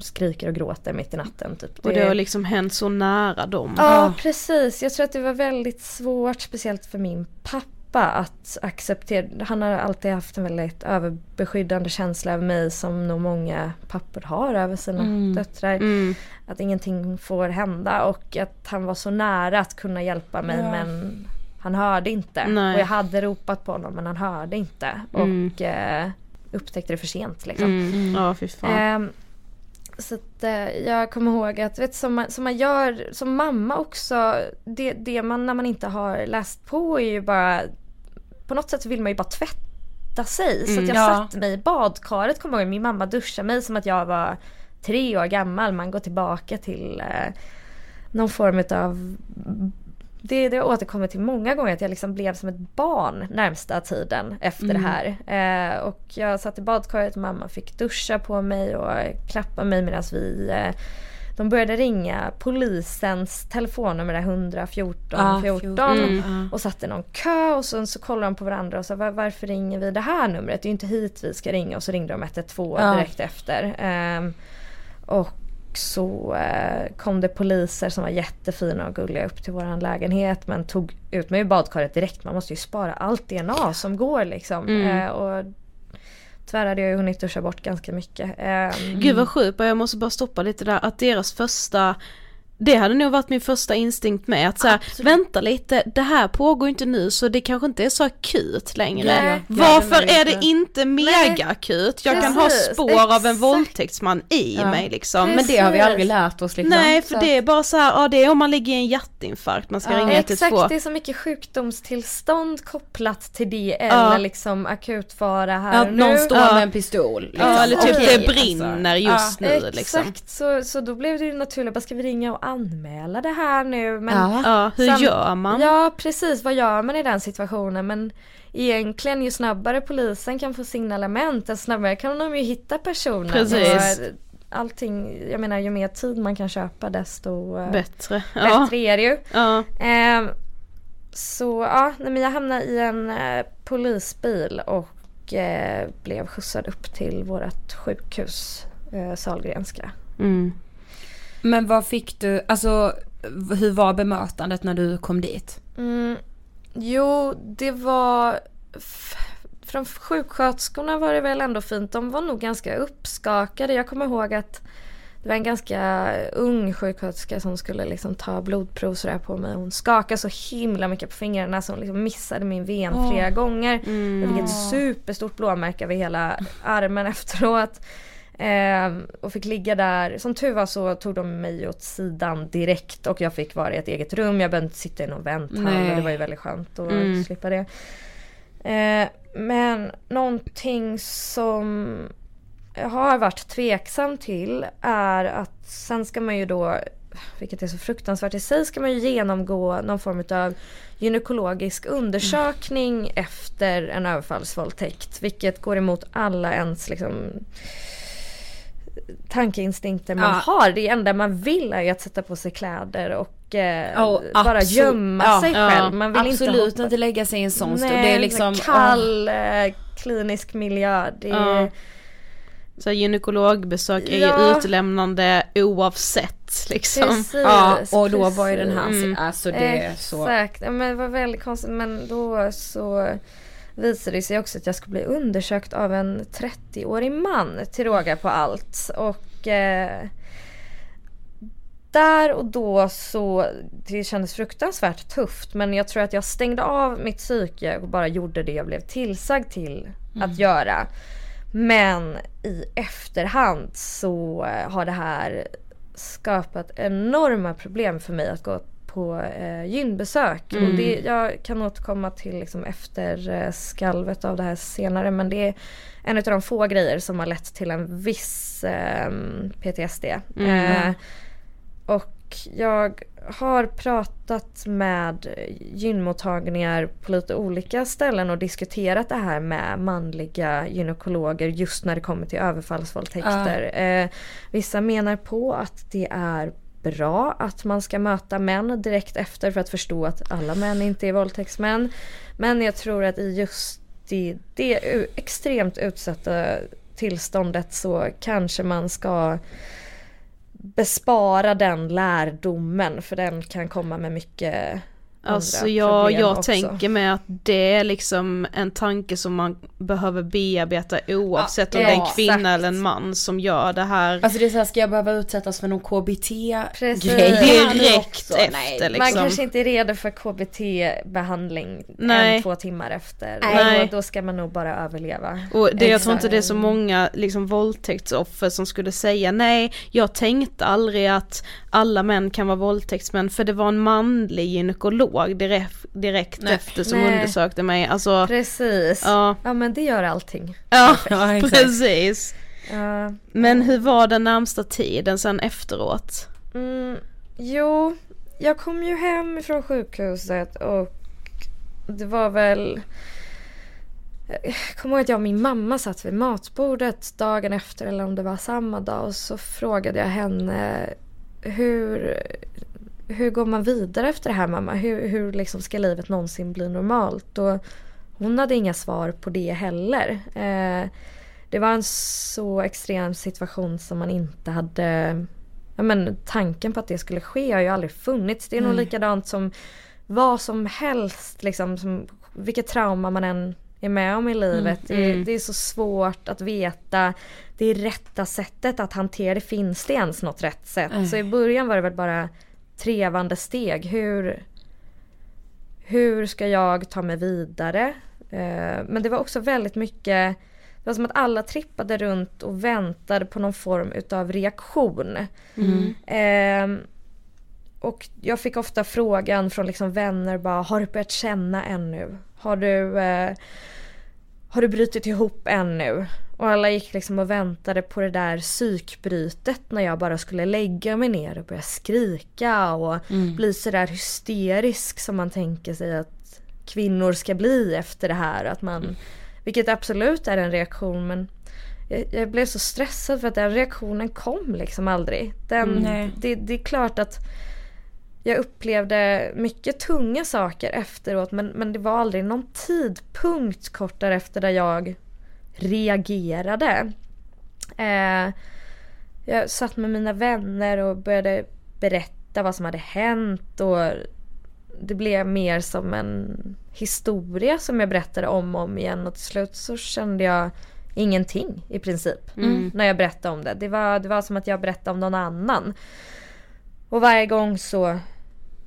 [SPEAKER 13] skriker och gråter mitt i natten. Typ.
[SPEAKER 2] Och det har liksom hänt så nära dem.
[SPEAKER 13] Ja precis, jag tror att det var väldigt svårt speciellt för min pappa att acceptera. Han har alltid haft en väldigt överbeskyddande känsla över mig som nog många pappor har över sina
[SPEAKER 14] Mm.
[SPEAKER 13] döttrar.
[SPEAKER 2] Mm.
[SPEAKER 13] Att ingenting får hända och att han var så nära att kunna hjälpa mig
[SPEAKER 14] Ja.
[SPEAKER 13] men han hörde inte.
[SPEAKER 2] Nej.
[SPEAKER 13] Och jag hade ropat på honom men han hörde inte.
[SPEAKER 2] Mm.
[SPEAKER 13] Och eh, upptäckte det för sent liksom.
[SPEAKER 2] Mm. Ja, fy fan.
[SPEAKER 13] Ehm, så att eh, jag kommer ihåg att vet, som, man, som man gör som mamma också. Det, det man när man inte har läst på är ju bara på något sätt så vill man ju bara tvätta sig. Så
[SPEAKER 14] Mm.
[SPEAKER 13] att jag
[SPEAKER 14] Ja.
[SPEAKER 13] satte mig i badkaret kommer jag ihåg. Min mamma duschade mig som att jag var tre år gammal. Man går tillbaka till eh, någon form av det, det har återkommit till många gånger att jag liksom blev som ett barn närmsta tiden efter
[SPEAKER 14] Mm.
[SPEAKER 13] det här. Eh, och jag satt i badkaret och mamma fick duscha på mig och klappa mig medan vi eh, de började ringa polisens telefonnummer där 114
[SPEAKER 14] Ah,
[SPEAKER 13] 14
[SPEAKER 14] Mm.
[SPEAKER 13] och satte någon kö och sen så kollade de på varandra och sa "Var- varför ringer vi det här numret? Det är ju inte hit vi ska ringa och så ringde de 112
[SPEAKER 14] Ja.
[SPEAKER 13] direkt efter. Ehm, och så eh, kom det poliser som var jättefina och gulliga upp till våran lägenhet men tog ut mig ur badkaret direkt. Man måste ju spara allt DNA som går liksom.
[SPEAKER 2] Mm.
[SPEAKER 13] Eh, och tyvärr hade jag ju hunnit duscha bort ganska mycket. Mm.
[SPEAKER 2] Gud vad sjukt, jag måste bara stoppa lite där, att deras första det hade nog varit min första instinkt med att säga, vänta lite, det här pågår inte nu så det kanske inte är så akut längre.
[SPEAKER 13] Nej,
[SPEAKER 2] Varför
[SPEAKER 13] ja,
[SPEAKER 2] är det inte mega akut? Jag kan ha spår av en
[SPEAKER 13] exakt.
[SPEAKER 2] våldtäktsman i
[SPEAKER 14] Ja.
[SPEAKER 2] mig liksom.
[SPEAKER 14] Men det har vi aldrig lärt oss liksom.
[SPEAKER 2] Nej för
[SPEAKER 14] Så
[SPEAKER 2] det är bara så här, ja det är om man ligger i en hjärtinfarkt, man ska
[SPEAKER 13] Ja,
[SPEAKER 2] ringa till
[SPEAKER 13] exakt,
[SPEAKER 2] två.
[SPEAKER 13] det är så mycket sjukdomstillstånd kopplat till det
[SPEAKER 2] Ja.
[SPEAKER 13] eller liksom akutfara här
[SPEAKER 14] Ja,
[SPEAKER 13] och
[SPEAKER 14] någon
[SPEAKER 13] nu.
[SPEAKER 14] står med en pistol. Liksom.
[SPEAKER 2] Ja eller typ
[SPEAKER 13] Okej,
[SPEAKER 2] det brinner
[SPEAKER 14] alltså.
[SPEAKER 2] just nu liksom.
[SPEAKER 13] Exakt, så, så då blev det ju naturligt, bara ska vi ringa och anmäla det här nu? Men
[SPEAKER 2] Ja. Ja, hur gör man?
[SPEAKER 13] Ja precis, vad gör man i den situationen? Men egentligen ju snabbare polisen kan få signalement, desto snabbare kan de ju hitta personen.
[SPEAKER 2] Precis.
[SPEAKER 13] Och allting, jag menar ju mer tid man kan köpa desto eh,
[SPEAKER 2] Bättre. Ja.
[SPEAKER 13] bättre är det ju.
[SPEAKER 2] Ja.
[SPEAKER 13] Ehm, så ja, men jag hamnade i en eh, polisbil och eh, blev skjutsad upp till vårt sjukhus, eh, Sahlgrenska.
[SPEAKER 2] Mm.
[SPEAKER 14] Men vad fick du, alltså hur var bemötandet när du kom dit?
[SPEAKER 13] Mm, jo, det var... Från sjuksköterskorna var det väl ändå fint. De var nog ganska uppskakade. Jag kommer ihåg att det var en ganska ung sjuksköterska som skulle liksom ta blodprov sådär på mig. Hon skakade så himla mycket på fingrarna så hon liksom missade min ven
[SPEAKER 14] Åh.
[SPEAKER 13] flera gånger.
[SPEAKER 2] Mm.
[SPEAKER 13] Jag fick ett superstort blåmärke över hela armen efteråt. Ehm, och fick ligga där. Som tur var så tog de mig åt sidan direkt och jag fick vara i ett eget rum. Jag behövde inte sitta i någon vänthall och det var ju väldigt skönt att
[SPEAKER 2] Mm.
[SPEAKER 13] slippa det. Eh, men någonting som jag har varit tveksam till är att sen ska man ju då, vilket är så fruktansvärt i sig, ska man ju genomgå någon form av gynekologisk undersökning efter en överfallsvåldtäkt. Vilket går emot alla ens liksom tankeinstinkter man
[SPEAKER 14] Ja.
[SPEAKER 13] har. Det enda man vill är ju att sätta på sig kläder och eh,
[SPEAKER 14] Ja,
[SPEAKER 13] bara
[SPEAKER 14] absolut.
[SPEAKER 13] gömma
[SPEAKER 14] Ja,
[SPEAKER 13] sig
[SPEAKER 14] ja.
[SPEAKER 13] själv. Man vill
[SPEAKER 14] Absolut
[SPEAKER 13] inte,
[SPEAKER 14] inte, lägga sig i en sån stund. Det är liksom...
[SPEAKER 13] kall eh, klinisk miljö. Det
[SPEAKER 2] Ja. Så gynekologbesök är
[SPEAKER 13] Ja.
[SPEAKER 2] ju utlämnande oavsett liksom.
[SPEAKER 13] Precis,
[SPEAKER 14] Ja, och då var ju den här,
[SPEAKER 2] Mm.
[SPEAKER 14] alltså det är så...
[SPEAKER 13] Exakt, men det var väldigt konstigt men då så visade det sig också att jag skulle bli undersökt av en 30-årig man till råga på allt. Och eh, där och då så, det kändes fruktansvärt tufft men jag tror att jag stängde av mitt psyke och bara gjorde det jag blev tillsagd till att göra. Men i efterhand så har det här skapat enorma problem för mig att gå på eh, gynbesök.
[SPEAKER 2] Mm.
[SPEAKER 13] Och det, jag kan återkomma till liksom efter eh, skalvet av det här senare men det är en av de få grejer som har lett till en viss eh, PTSD.
[SPEAKER 2] Mm.
[SPEAKER 13] Och jag har pratat med gynmottagningar på lite olika ställen och diskuterat det här med manliga gynekologer just när det kommer till överfallsvåldtäkter. Eh, vissa menar på att det är bra att man ska möta män direkt efter för att förstå att alla män inte är våldtäktsmän. Men jag tror att i just det, det extremt utsatta tillståndet så kanske man ska bespara den lärdomen för den kan komma med mycket
[SPEAKER 2] Alltså jag, jag
[SPEAKER 13] också.
[SPEAKER 2] tänker mig att det är liksom en tanke som man behöver bearbeta oavsett
[SPEAKER 14] Ja,
[SPEAKER 2] om det är en
[SPEAKER 14] exakt.
[SPEAKER 2] kvinna eller en man som gör det här.
[SPEAKER 14] Alltså det är såhär, ska jag behöva utsättas för någon KBT-grej?
[SPEAKER 2] Direkt efter
[SPEAKER 14] Nej,
[SPEAKER 13] Man
[SPEAKER 2] liksom.
[SPEAKER 13] kanske inte är redo för KBT-behandling en, två timmar efter.
[SPEAKER 2] Nej.
[SPEAKER 13] Då, då ska man nog bara överleva.
[SPEAKER 2] Och det, jag tror inte
[SPEAKER 13] Exakt.
[SPEAKER 2] det är så många liksom, våldtäktsoffer som skulle säga nej, jag tänkte aldrig att alla män kan vara våldtäktsmän för det var en manlig gynekolog direkt, direkt
[SPEAKER 14] Nej.
[SPEAKER 2] efter som
[SPEAKER 13] Nej.
[SPEAKER 2] undersökte mig. Alltså,
[SPEAKER 13] Precis.
[SPEAKER 2] ja,
[SPEAKER 13] Ja men det gör allting.
[SPEAKER 2] ja
[SPEAKER 14] Ja,
[SPEAKER 2] precis.
[SPEAKER 13] Ja.
[SPEAKER 2] Men hur var den närmsta tiden sen efteråt?
[SPEAKER 13] Mm, jo, jag kom ju hem från sjukhuset och det var väl jag kommer ihåg att jag och min mamma satt vid matbordet dagen efter eller om det var samma dag och så frågade jag henne hur, hur går man vidare efter det här mamma? Hur, hur liksom ska livet någonsin bli normalt? Och hon hade inga svar på det heller. Eh, det var en så extrem situation som man inte hade ja men tanken på att det skulle ske har ju aldrig funnits. Det är nog
[SPEAKER 14] Nej.
[SPEAKER 13] likadant som vad som helst liksom, som, vilket trauma man än är med om i livet.
[SPEAKER 14] Mm,
[SPEAKER 13] Det,
[SPEAKER 14] mm.
[SPEAKER 13] det är så svårt att veta det rätta sättet att hantera det. Finns det ens något rätt sätt?
[SPEAKER 14] Nej.
[SPEAKER 13] Så i början var det väl bara trevande steg. Hur, hur ska jag ta mig vidare? Eh, men det var också väldigt mycket det var som att alla trippade runt och väntade på någon form utav reaktion.
[SPEAKER 14] Mm.
[SPEAKER 13] Ehm, och jag fick ofta frågan från liksom vänner bara, har du börjat känna ännu? Har du, eh, har du brutit ihop ännu? Och alla gick liksom och väntade på det där psykbrytet när jag bara skulle lägga mig ner och börja skrika och
[SPEAKER 14] Mm.
[SPEAKER 13] bli sådär hysterisk som man tänker sig att kvinnor ska bli efter det här. Att man, vilket absolut är en reaktion men jag, jag blev så stressad för att den reaktionen kom liksom aldrig. Den,
[SPEAKER 14] Mm,
[SPEAKER 13] det, det är klart att jag upplevde mycket tunga saker efteråt men, men det var aldrig någon tidpunkt kort därefter där jag reagerade. Eh, jag satt med mina vänner och började berätta vad som hade hänt och det blev mer som en historia som jag berättade om och om igen och till slut så kände jag ingenting i princip
[SPEAKER 14] Mm.
[SPEAKER 13] när jag berättade om det. Det var, det var som att jag berättade om någon annan. Och varje gång så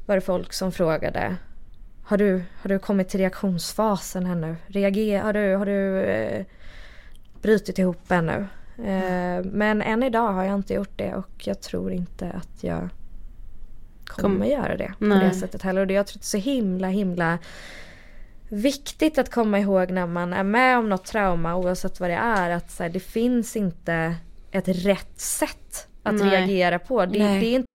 [SPEAKER 13] var det folk som frågade Har du, har du kommit till reaktionsfasen ännu? Reager, har du, har du eh, brutit ihop ännu? Eh, men än idag har jag inte gjort det och jag tror inte att jag kommer
[SPEAKER 14] Kom-
[SPEAKER 13] göra det på
[SPEAKER 14] Nej.
[SPEAKER 13] det sättet heller. Och det jag tror det är så himla himla viktigt att komma ihåg när man är med om något trauma oavsett vad det är att så här, det finns inte ett rätt sätt att
[SPEAKER 14] Nej.
[SPEAKER 13] reagera på. Det, det är inte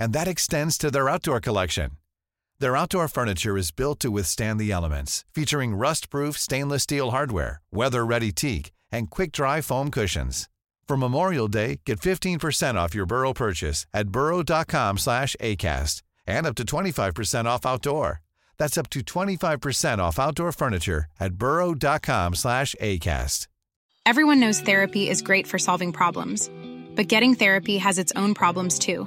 [SPEAKER 15] and that extends to their outdoor collection. Their outdoor furniture is built to withstand the elements, featuring rust-proof stainless steel hardware, weather-ready teak, and quick-dry foam cushions. For Memorial Day, get 15% off your Burrow purchase at burrow.com slash ACAST and up to 25% off outdoor. That's up to 25% off outdoor furniture at burrow.com slash ACAST.
[SPEAKER 16] Everyone knows therapy is great for solving problems, but getting therapy has its own problems too,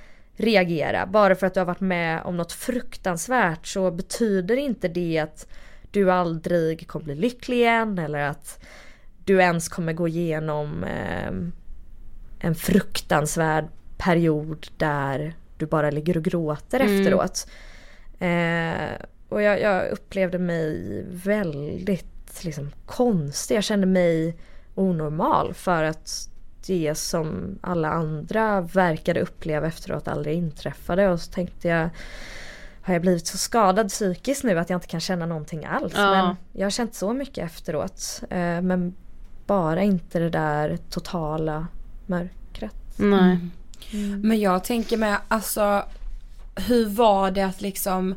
[SPEAKER 13] reagera. Bara för att du har varit med om något fruktansvärt så betyder inte det att du aldrig kommer bli lycklig igen eller att du ens kommer gå igenom eh, en fruktansvärd period där du bara ligger och gråter
[SPEAKER 14] Mm.
[SPEAKER 13] efteråt. Eh, och jag, jag upplevde mig väldigt liksom, konstig. Jag kände mig onormal för att det som alla andra verkade uppleva efteråt aldrig inträffade. Och så tänkte jag har jag blivit så skadad psykiskt nu att jag inte kan känna någonting alls.
[SPEAKER 14] Ja.
[SPEAKER 13] Men jag har känt så mycket efteråt. Eh, men bara inte det där totala mörkret.
[SPEAKER 14] Nej.
[SPEAKER 13] Mm.
[SPEAKER 14] Men jag tänker med, alltså hur var det att liksom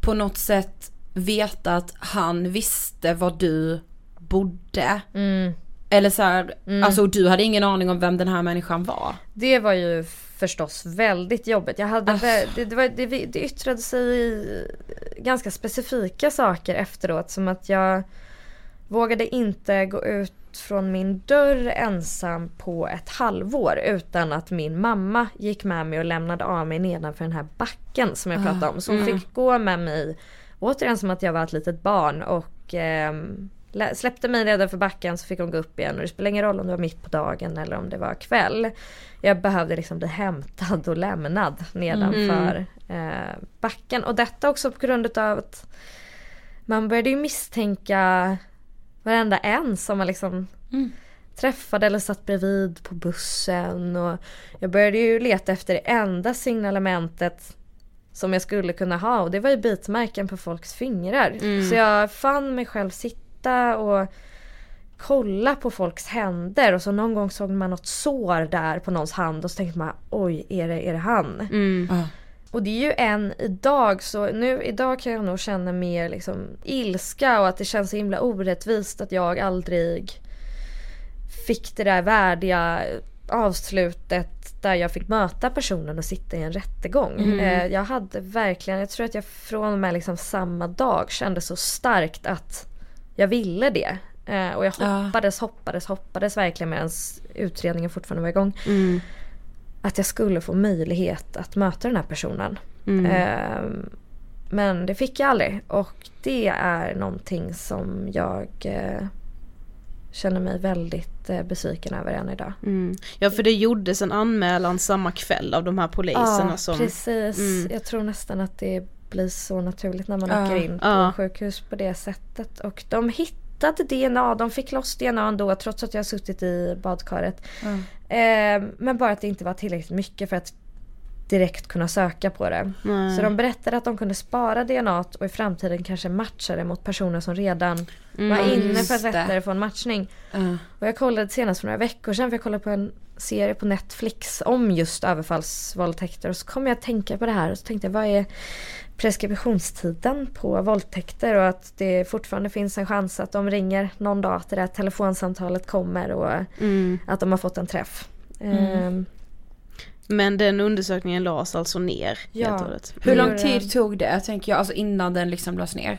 [SPEAKER 14] på något sätt veta att han visste var du bodde?
[SPEAKER 13] Mm.
[SPEAKER 14] Eller så här,
[SPEAKER 13] Mm.
[SPEAKER 14] alltså du hade ingen aning om vem den här människan var?
[SPEAKER 13] Det var ju förstås väldigt jobbigt. Jag hade,
[SPEAKER 14] Ah.
[SPEAKER 13] vä- det, det, var, det, det yttrade sig i ganska specifika saker efteråt. Som att jag vågade inte gå ut från min dörr ensam på ett halvår utan att min mamma gick med mig och lämnade av mig nedanför den här backen som jag
[SPEAKER 14] Ah,
[SPEAKER 13] pratade om. Så hon
[SPEAKER 14] mm.
[SPEAKER 13] fick gå med mig återigen som att jag var ett litet barn och lä- släppte mig nedanför backen så fick hon gå upp igen och det spelar ingen roll om det var mitt på dagen eller om det var kväll. Jag behövde liksom bli hämtad och lämnad nedanför eh, backen och detta också på grund av att man började ju misstänka varenda en som man liksom träffade eller satt bredvid på bussen och jag började ju leta efter det enda signalementet som jag skulle kunna ha och det var ju bitmärken på folks fingrar.
[SPEAKER 2] Mm.
[SPEAKER 13] Så jag fann mig själv sitta och kolla på folks händer och så någon gång såg man något sår där på någons hand och så tänkte man oj är det, är det han?
[SPEAKER 2] Mm.
[SPEAKER 13] Och det är ju än idag så nu idag kan jag nog känna mer liksom ilska och att det känns så himla orättvist att jag aldrig fick det där värdiga avslutet där jag fick möta personen och sitta i en rättegång.
[SPEAKER 2] Mm.
[SPEAKER 13] Eh, jag hade verkligen, jag tror att jag från och med liksom samma dag kände så starkt att jag ville det. Eh, och jag
[SPEAKER 14] Ja.
[SPEAKER 13] hoppades, hoppades, hoppades verkligen medan utredningen fortfarande var igång.
[SPEAKER 2] Mm.
[SPEAKER 13] Att jag skulle få möjlighet att möta den här personen.
[SPEAKER 2] Mm.
[SPEAKER 13] Ehm, men det fick jag aldrig och det är någonting som jag eh, känner mig väldigt eh, besviken över än idag.
[SPEAKER 2] Mm. Ja för det gjordes en anmälan samma kväll av de här poliserna
[SPEAKER 13] ja,
[SPEAKER 2] som...
[SPEAKER 13] precis.
[SPEAKER 2] Mm.
[SPEAKER 13] Jag tror nästan att det blir så naturligt när man
[SPEAKER 2] Ja.
[SPEAKER 13] åker in på
[SPEAKER 2] Ja.
[SPEAKER 13] sjukhus på det sättet. Och de hittade DNA, de fick loss DNA ändå trots att jag har suttit i badkaret. Eh, men bara att det inte var tillräckligt mycket för att direkt kunna söka på det.
[SPEAKER 2] Nej.
[SPEAKER 13] Så de berättade att de kunde spara DNA och i framtiden kanske matcha det mot personer som redan
[SPEAKER 2] Mm.
[SPEAKER 13] var inne för att lättare få en matchning. Och jag kollade senast för några veckor sedan för jag kollade på en serie på Netflix om just överfallsvåldtäkter och så kom jag att tänka på det här och så tänkte jag vad är preskriptionstiden på våldtäkter och att det fortfarande finns en chans att de ringer någon dag att det där telefonsamtalet kommer och
[SPEAKER 2] Mm.
[SPEAKER 13] att de har fått en träff.
[SPEAKER 2] Mm.
[SPEAKER 13] Ehm,
[SPEAKER 2] Men den undersökningen lades alltså ner
[SPEAKER 13] Ja.
[SPEAKER 2] helt och hållet.
[SPEAKER 14] Hur lång tid tog det tänker jag, alltså innan den liksom lades ner?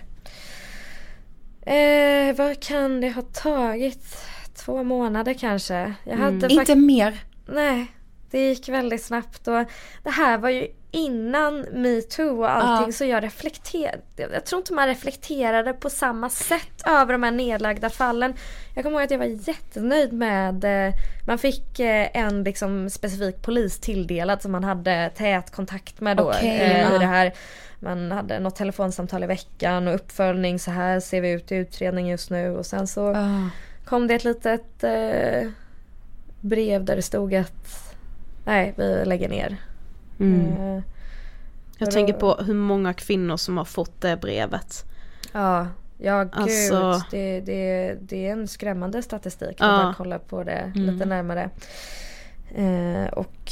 [SPEAKER 13] Eh, vad kan det ha tagit? Två månader kanske. Jag
[SPEAKER 14] Mm. Inte mer?
[SPEAKER 13] Nej, det gick väldigt snabbt och det här var ju innan metoo och allting
[SPEAKER 14] Ja.
[SPEAKER 13] så jag reflekterade. Jag tror inte man reflekterade på samma sätt över de här nedlagda fallen. Jag kommer ihåg att jag var jättenöjd med, eh, man fick eh, en liksom specifik polis tilldelad som man hade tät kontakt med då.
[SPEAKER 14] Okej,
[SPEAKER 13] eh,
[SPEAKER 14] ja.
[SPEAKER 13] i det här. Man hade något telefonsamtal i veckan och uppföljning så här ser vi ut i utredning just nu och sen så kom det ett litet eh, brev där det stod att nej vi lägger ner.
[SPEAKER 2] Mm.
[SPEAKER 13] Eh,
[SPEAKER 2] Jag tänker på hur många kvinnor som har fått det brevet.
[SPEAKER 13] Ja, ja gud.
[SPEAKER 2] Alltså-
[SPEAKER 13] Det, det, det är en skrämmande statistik.
[SPEAKER 2] Ja.
[SPEAKER 13] Jag bara kollar på det
[SPEAKER 2] Mm.
[SPEAKER 13] lite närmare. Eh, och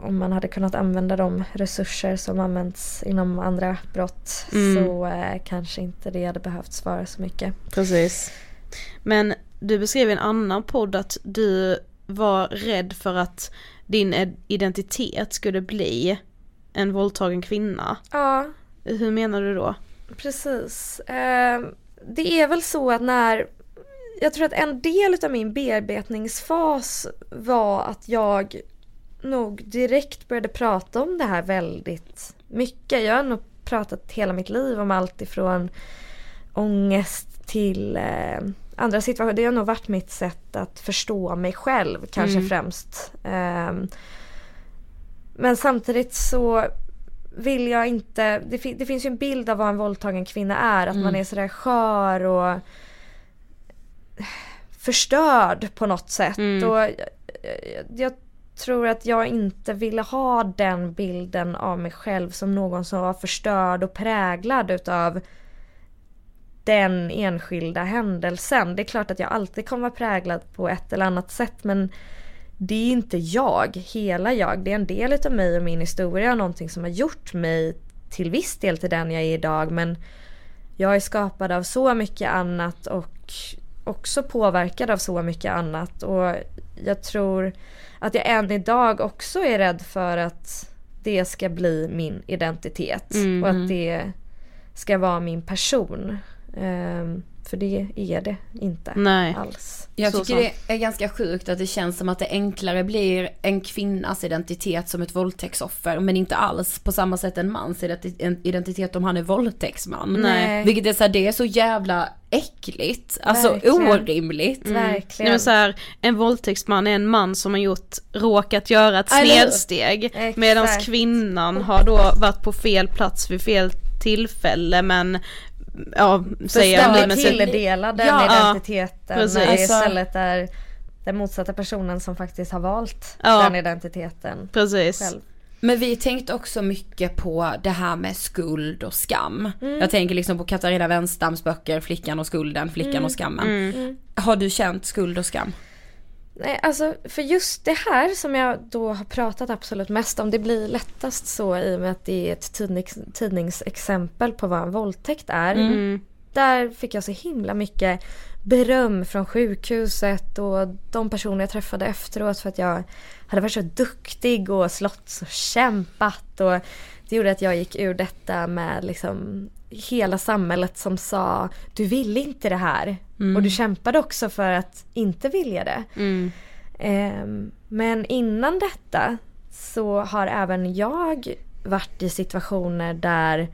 [SPEAKER 13] om man hade kunnat använda de resurser som används inom andra brott
[SPEAKER 2] Mm.
[SPEAKER 13] så eh, kanske inte det hade behövts vara så mycket.
[SPEAKER 2] Precis. Men du beskrev i en annan podd att du var rädd för att din identitet skulle bli en våldtagen kvinna.
[SPEAKER 13] Ja,
[SPEAKER 2] Hur menar du då?
[SPEAKER 13] Precis. Eh, det är väl så att när jag tror att en del av min bearbetningsfas var att jag nog direkt började prata om det här väldigt mycket. Jag har nog pratat hela mitt liv om allt ifrån ångest till eh, andra situationer. Det har nog varit mitt sätt att förstå mig själv kanske
[SPEAKER 2] Mm.
[SPEAKER 13] främst. Ehm, men samtidigt så vill jag inte, det, fi- det finns ju en bild av vad en våldtagen kvinna är, att
[SPEAKER 14] Mm.
[SPEAKER 13] man är sådär skör och förstörd på något sätt.
[SPEAKER 2] Mm.
[SPEAKER 13] Och jag, jag, jag tror att jag inte ville ha den bilden av mig själv som någon som var förstörd och präglad utav den enskilda händelsen. Det är klart att jag alltid kommer vara präglad på ett eller annat sätt men det är inte jag, hela jag. Det är en del utav mig och min historia, någonting som har gjort mig till viss del till den jag är idag men jag är skapad av så mycket annat och också påverkad av så mycket annat och jag tror att jag än idag också är rädd för att det ska bli min identitet
[SPEAKER 2] Mm.
[SPEAKER 13] och
[SPEAKER 2] Mm.
[SPEAKER 13] att det ska vara min person. Ehm, för det är det inte
[SPEAKER 2] Nej.
[SPEAKER 13] alls.
[SPEAKER 14] Jag
[SPEAKER 2] Så
[SPEAKER 14] tycker
[SPEAKER 2] sant.
[SPEAKER 14] det är ganska sjukt att det känns som att det enklare blir en kvinnas identitet som ett våldtäktsoffer men inte alls på samma sätt en mans identi- en identitet om han är våldtäktsman.
[SPEAKER 2] Nej.
[SPEAKER 14] Vilket är så här, det är så jävla äckligt, alltså
[SPEAKER 13] Verkligen.
[SPEAKER 14] orimligt.
[SPEAKER 13] Verkligen.
[SPEAKER 2] Nej, men så här, en våldtäktsman är en man som har gjort, råkat göra ett snedsteg. Medan kvinnan har då varit på fel plats vid fel tillfälle men ja, jag nu, men
[SPEAKER 13] Bestämmer
[SPEAKER 2] så-
[SPEAKER 13] tilldela den
[SPEAKER 2] Ja,
[SPEAKER 13] identiteten
[SPEAKER 2] precis.
[SPEAKER 13] när det istället är den motsatta personen som faktiskt har valt
[SPEAKER 2] Ja.
[SPEAKER 13] den identiteten
[SPEAKER 2] Precis.
[SPEAKER 13] själv.
[SPEAKER 14] Men vi tänkte också mycket på det här med skuld och skam.
[SPEAKER 13] Mm.
[SPEAKER 14] Jag tänker liksom på Katarina Wenstams böcker Flickan och skulden, Flickan
[SPEAKER 13] Mm.
[SPEAKER 14] och skammen.
[SPEAKER 13] Mm.
[SPEAKER 14] Har du känt skuld och skam?
[SPEAKER 13] Nej, alltså för just det här som jag då har pratat absolut mest om, det blir lättast så i och med att det är ett tidnings, tidningsexempel på vad en våldtäkt är.
[SPEAKER 2] Mm.
[SPEAKER 13] Där fick jag så himla mycket beröm från sjukhuset och de personer jag träffade efteråt för att jag hade varit så duktig och slått och kämpat och det gjorde att jag gick ur detta med liksom hela samhället som sa du ville inte det här
[SPEAKER 2] Mm.
[SPEAKER 13] och du kämpade också för att inte vilja det.
[SPEAKER 2] Mm.
[SPEAKER 13] Ehm, Men innan detta så har även jag varit i situationer där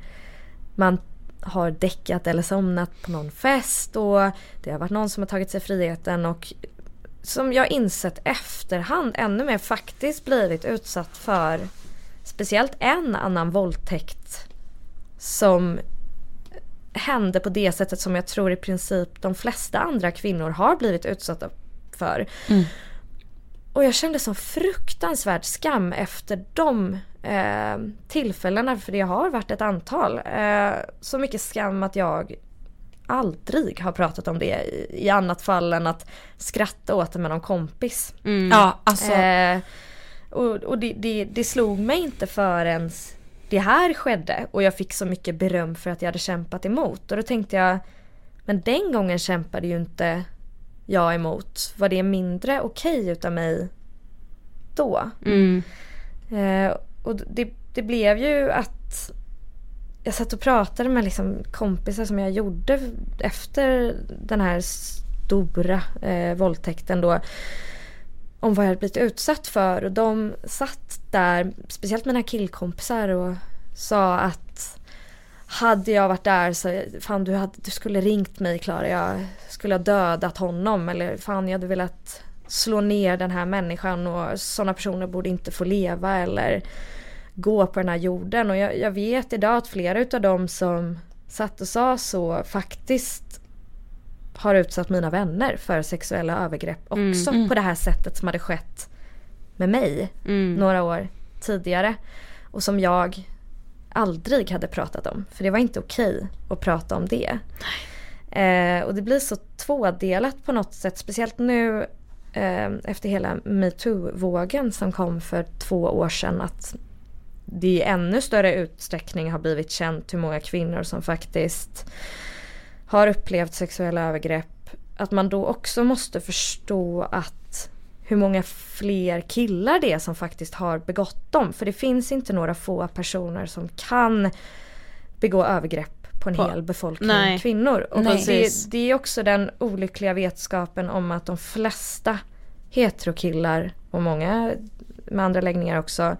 [SPEAKER 13] man har däckat eller somnat på någon fest och det har varit någon som har tagit sig friheten och som jag insett efterhand ännu mer faktiskt blivit utsatt för speciellt en annan våldtäkt som hände på det sättet som jag tror i princip de flesta andra kvinnor har blivit utsatta för. Och jag kände sån fruktansvärd skam efter de eh, tillfällena, för det har varit ett antal. Eh, så mycket skam att jag aldrig har pratat om det i, i annat fall än att skratta åt det med någon kompis.
[SPEAKER 2] Mm.
[SPEAKER 14] Ja, alltså.
[SPEAKER 13] Eh, och och det, det, det slog mig inte förrän det här skedde och jag fick så mycket beröm för att jag hade kämpat emot. Och då tänkte jag, men den gången kämpade ju inte jag emot. Var det mindre okej utav mig då?
[SPEAKER 2] Mm.
[SPEAKER 13] Eh, och det, det blev ju att jag satt och pratade med liksom kompisar som jag gjorde efter den här stora eh, våldtäkten då. Om vad jag hade blivit utsatt för. Och de satt där, speciellt mina killkompisar och sa att hade jag varit där så fan du, hade, du skulle ringt mig Klara, jag skulle ha dödat honom. Eller fan jag hade velat slå ner den här människan och sådana personer borde inte få leva eller gå på den här jorden. Och jag, jag vet idag att flera utav dem som satt och sa så faktiskt har utsatt mina vänner för sexuella övergrepp också
[SPEAKER 2] Mm. Mm.
[SPEAKER 13] på det här sättet som hade skett med mig
[SPEAKER 2] Mm.
[SPEAKER 13] några år tidigare och som jag aldrig hade pratat om för det var inte okej att prata om det. Eh, och det blir så tvådelat på något sätt speciellt nu eh, efter hela metoo-vågen som kom för två år sedan att det i ännu större utsträckning har blivit känt hur många kvinnor som faktiskt har upplevt sexuella övergrepp. Att man då också måste förstå att hur många fler killar det är som faktiskt har begått dem. För det finns inte några få personer som kan begå övergrepp på en
[SPEAKER 2] På-
[SPEAKER 13] hel befolkning
[SPEAKER 2] Nej.
[SPEAKER 13] kvinnor. Och
[SPEAKER 2] Nej.
[SPEAKER 13] det, det är också den olyckliga vetskapen om att de flesta heterokillar och många med andra läggningar också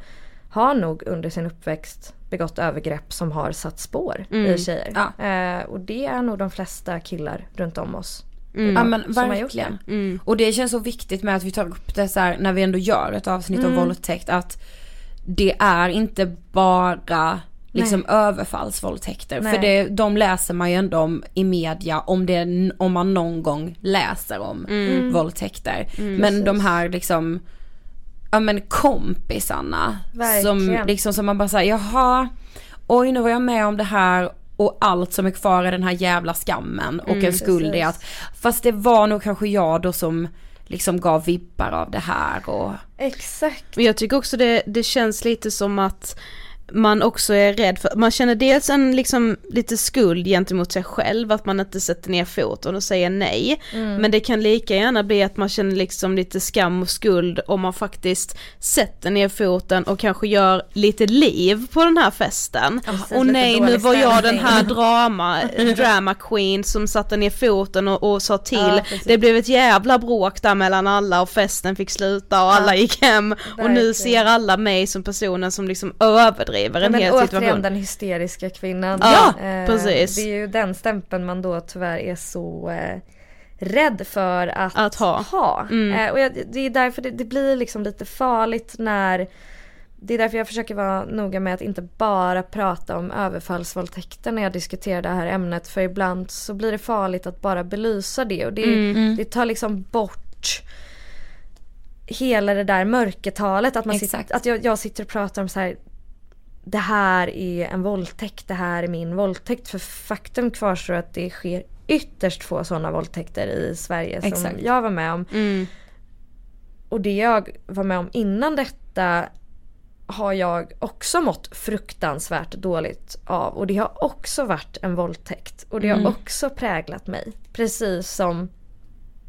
[SPEAKER 13] har nog under sin uppväxt begått övergrepp som har satt spår
[SPEAKER 14] Mm.
[SPEAKER 13] i tjejer.
[SPEAKER 14] Ja.
[SPEAKER 13] Eh, och det är nog de flesta killar runt om oss.
[SPEAKER 14] Mm. Ja men verkligen.
[SPEAKER 13] det.
[SPEAKER 14] Och det känns så viktigt med att vi tar upp det så här när vi ändå gör ett avsnitt om
[SPEAKER 13] Mm.
[SPEAKER 14] våldtäkt att det är inte bara liksom överfallsvåldtäkter.
[SPEAKER 13] Nej.
[SPEAKER 14] För det, de läser man ju ändå om i media om, det, om man någon gång läser om
[SPEAKER 13] Mm.
[SPEAKER 14] våldtäkter.
[SPEAKER 13] Mm.
[SPEAKER 14] Men
[SPEAKER 13] Precis.
[SPEAKER 14] de här liksom, ja men kompisarna. Som
[SPEAKER 13] Verkligen.
[SPEAKER 14] liksom som man bara säger jaha, oj nu var jag med om det här och allt som är kvar är den här jävla skammen och
[SPEAKER 2] Mm,
[SPEAKER 14] en skuld i att Fast det var nog kanske jag då som liksom gav vibbar av det här och
[SPEAKER 13] Exakt.
[SPEAKER 2] Men jag tycker också det, det känns lite som att man också är rädd för, man känner dels en liksom lite skuld gentemot sig själv, att man inte sätter ner foten och säger nej.
[SPEAKER 13] Mm.
[SPEAKER 2] Men det kan lika gärna bli att man känner liksom lite skam och skuld om man faktiskt sätter ner foten och kanske gör lite liv på den här festen.
[SPEAKER 13] precis,
[SPEAKER 2] och nej, nu var jag den här drama, drama queen som satte ner foten och, och sa till.
[SPEAKER 13] Ja,
[SPEAKER 2] det blev ett jävla bråk där mellan alla och festen fick sluta och alla gick hem. Och nu ser alla mig som personen som liksom överdriver
[SPEAKER 13] Ja,
[SPEAKER 2] en hel
[SPEAKER 13] återigen
[SPEAKER 2] situation.
[SPEAKER 13] den hysteriska kvinnan.
[SPEAKER 2] Ja,
[SPEAKER 13] Eh,
[SPEAKER 2] precis.
[SPEAKER 13] Det är ju den stämpeln man då tyvärr är så eh, rädd för att,
[SPEAKER 2] Att ha. Mm.
[SPEAKER 13] Eh, och jag, det är därför det, det blir liksom lite farligt när det är därför jag försöker vara noga med att inte bara prata om överfallsvåldtäkter när jag diskuterar det här ämnet. För ibland så blir det farligt att bara belysa det och det,
[SPEAKER 14] Mm. Mm.
[SPEAKER 13] det tar liksom bort hela det där mörkertalet. Att, man sitter, att jag, jag sitter och pratar om så här det här är en våldtäkt, det här är min våldtäkt. För faktum kvarstår att det sker ytterst få sådana våldtäkter i Sverige som
[SPEAKER 14] Exakt.
[SPEAKER 13] jag var med om. Och det jag var med om innan detta har jag också mått fruktansvärt dåligt av. Och det har också varit en våldtäkt. Och det har
[SPEAKER 14] Mm.
[SPEAKER 13] också präglat mig. Precis som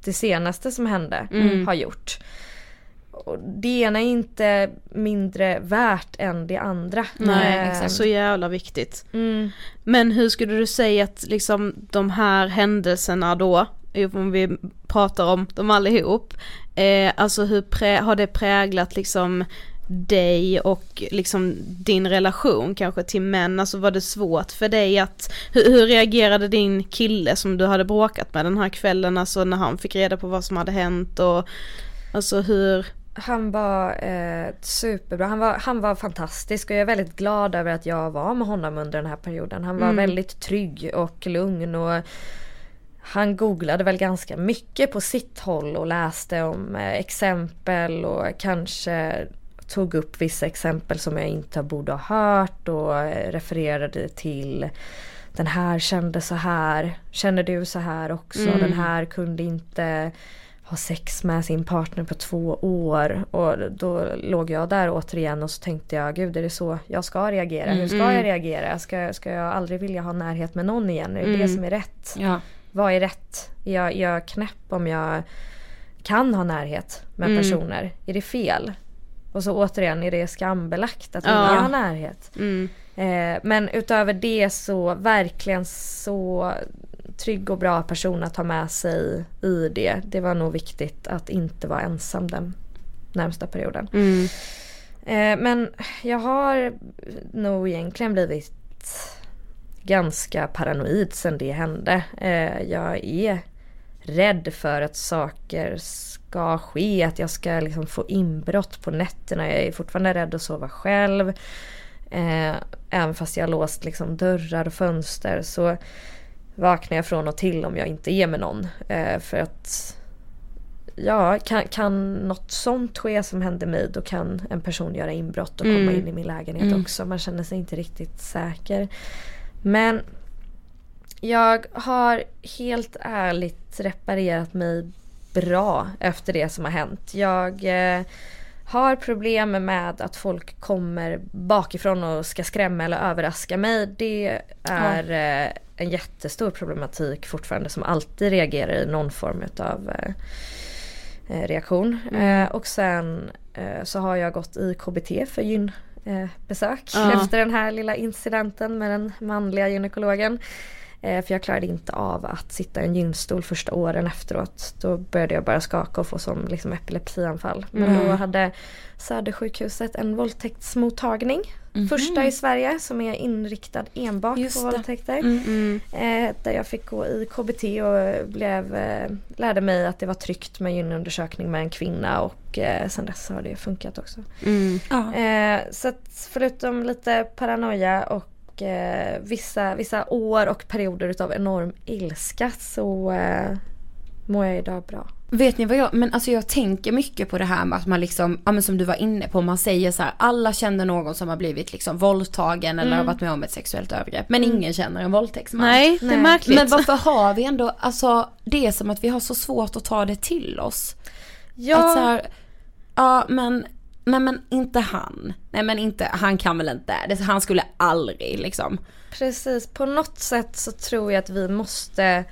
[SPEAKER 13] det senaste som hände
[SPEAKER 2] Mm.
[SPEAKER 13] har gjort. Det ena är inte mindre värt än det andra.
[SPEAKER 2] Nej,
[SPEAKER 13] Eh,
[SPEAKER 2] så jävla viktigt.
[SPEAKER 13] Mm.
[SPEAKER 2] Men hur skulle du säga att liksom de här händelserna då, om vi pratar om dem allihop, eh, alltså hur prä- har det präglat liksom dig och liksom din relation kanske till män, alltså var det svårt för dig att, hur, hur reagerade din kille som du hade bråkat med den här kvällen, alltså när han fick reda på vad som hade hänt och alltså hur?
[SPEAKER 13] Han var eh, superbra, han var, han var fantastisk och jag är väldigt glad över att jag var med honom under den här perioden. Han var
[SPEAKER 2] Mm.
[SPEAKER 13] väldigt trygg och lugn och han googlade väl ganska mycket på sitt håll och läste om eh, exempel och kanske tog upp vissa exempel som jag inte borde ha hört och eh, refererade till den här kände så här, känner du så här också,
[SPEAKER 2] Mm.
[SPEAKER 13] den här kunde inte ha sex med sin partner på två år och då låg jag där återigen och så tänkte jag gud är det så jag ska reagera? Hur ska
[SPEAKER 14] Mm.
[SPEAKER 13] jag reagera? Ska, ska jag aldrig vilja ha närhet med någon igen? Är det
[SPEAKER 14] Mm.
[SPEAKER 13] det som är rätt?
[SPEAKER 14] Ja.
[SPEAKER 13] Vad är rätt? Är jag, är jag knäpp om jag kan ha närhet med
[SPEAKER 2] Mm.
[SPEAKER 13] personer? Är det fel? Och så återigen är det skambelagt att
[SPEAKER 2] Ja.
[SPEAKER 13] vilja ha närhet.
[SPEAKER 2] Mm.
[SPEAKER 13] Eh, men utöver det så verkligen så trygg och bra person att ha med sig i det. Det var nog viktigt att inte vara ensam den närmsta perioden.
[SPEAKER 2] Mm.
[SPEAKER 13] Eh, men jag har nog egentligen blivit ganska paranoid sen det hände. Eh, jag är rädd för att saker ska ske, att jag ska liksom få inbrott på nätterna. Jag är fortfarande rädd att sova själv. Eh, även fast jag har låst liksom dörrar och fönster så vaknar jag från och till om jag inte är med någon. Eh, för att ja, kan, kan något sånt ske som hände mig då kan en person göra inbrott och komma
[SPEAKER 14] Mm.
[SPEAKER 13] in i min lägenhet
[SPEAKER 14] Mm.
[SPEAKER 13] också. Man känner sig inte riktigt säker. Men jag har helt ärligt reparerat mig bra efter det som har hänt. Jag eh, har problem med att folk kommer bakifrån och ska skrämma eller överraska mig. Det är eh, en jättestor problematik fortfarande som alltid reagerar i någon form av eh, eh, reaktion.
[SPEAKER 14] Mm.
[SPEAKER 13] Eh, och sen så har jag gått i KBT för gyn eh, besök
[SPEAKER 2] Ja.
[SPEAKER 13] efter den här lilla incidenten med den manliga gynekologen. Eh, för jag klarade inte av att sitta i en gynstol första åren efteråt. Då började jag bara skaka och få som liksom epilepsianfall. Men
[SPEAKER 14] Mm.
[SPEAKER 13] då hade Södersjukhuset en våldtäktsmottagning.
[SPEAKER 14] Mhm.
[SPEAKER 13] Första i Sverige som är inriktad enbart
[SPEAKER 14] Just
[SPEAKER 13] på
[SPEAKER 14] det.
[SPEAKER 13] våldtäkter.
[SPEAKER 14] Mm.
[SPEAKER 13] Eh, där jag fick gå i KBT och blev, eh, lärde mig att det var tryggt med gynundersökning med en kvinna och eh, sen dess har det funkat också.
[SPEAKER 2] Mm.
[SPEAKER 13] Eh, så att förutom lite paranoia och eh, vissa, vissa år och perioder utav enorm ilska så eh, mår jag idag bra.
[SPEAKER 14] Vet ni vad jag, men alltså jag tänker mycket på det här med att man liksom, ja men som du var inne på, man säger så här, alla känner någon som har blivit liksom våldtagen eller
[SPEAKER 2] Mm.
[SPEAKER 14] har varit med om ett sexuellt övergrepp. Men
[SPEAKER 2] Mm.
[SPEAKER 14] ingen känner en våldtäktsman.
[SPEAKER 2] Nej, det är märkligt.
[SPEAKER 14] Men varför har vi ändå, alltså det är som att vi har så svårt att ta det till oss.
[SPEAKER 13] Ja.
[SPEAKER 14] Att så här, ja men, nej men inte han. Nej men inte, han kan väl inte, det, han skulle aldrig liksom.
[SPEAKER 13] Precis, på något sätt så tror jag att vi måste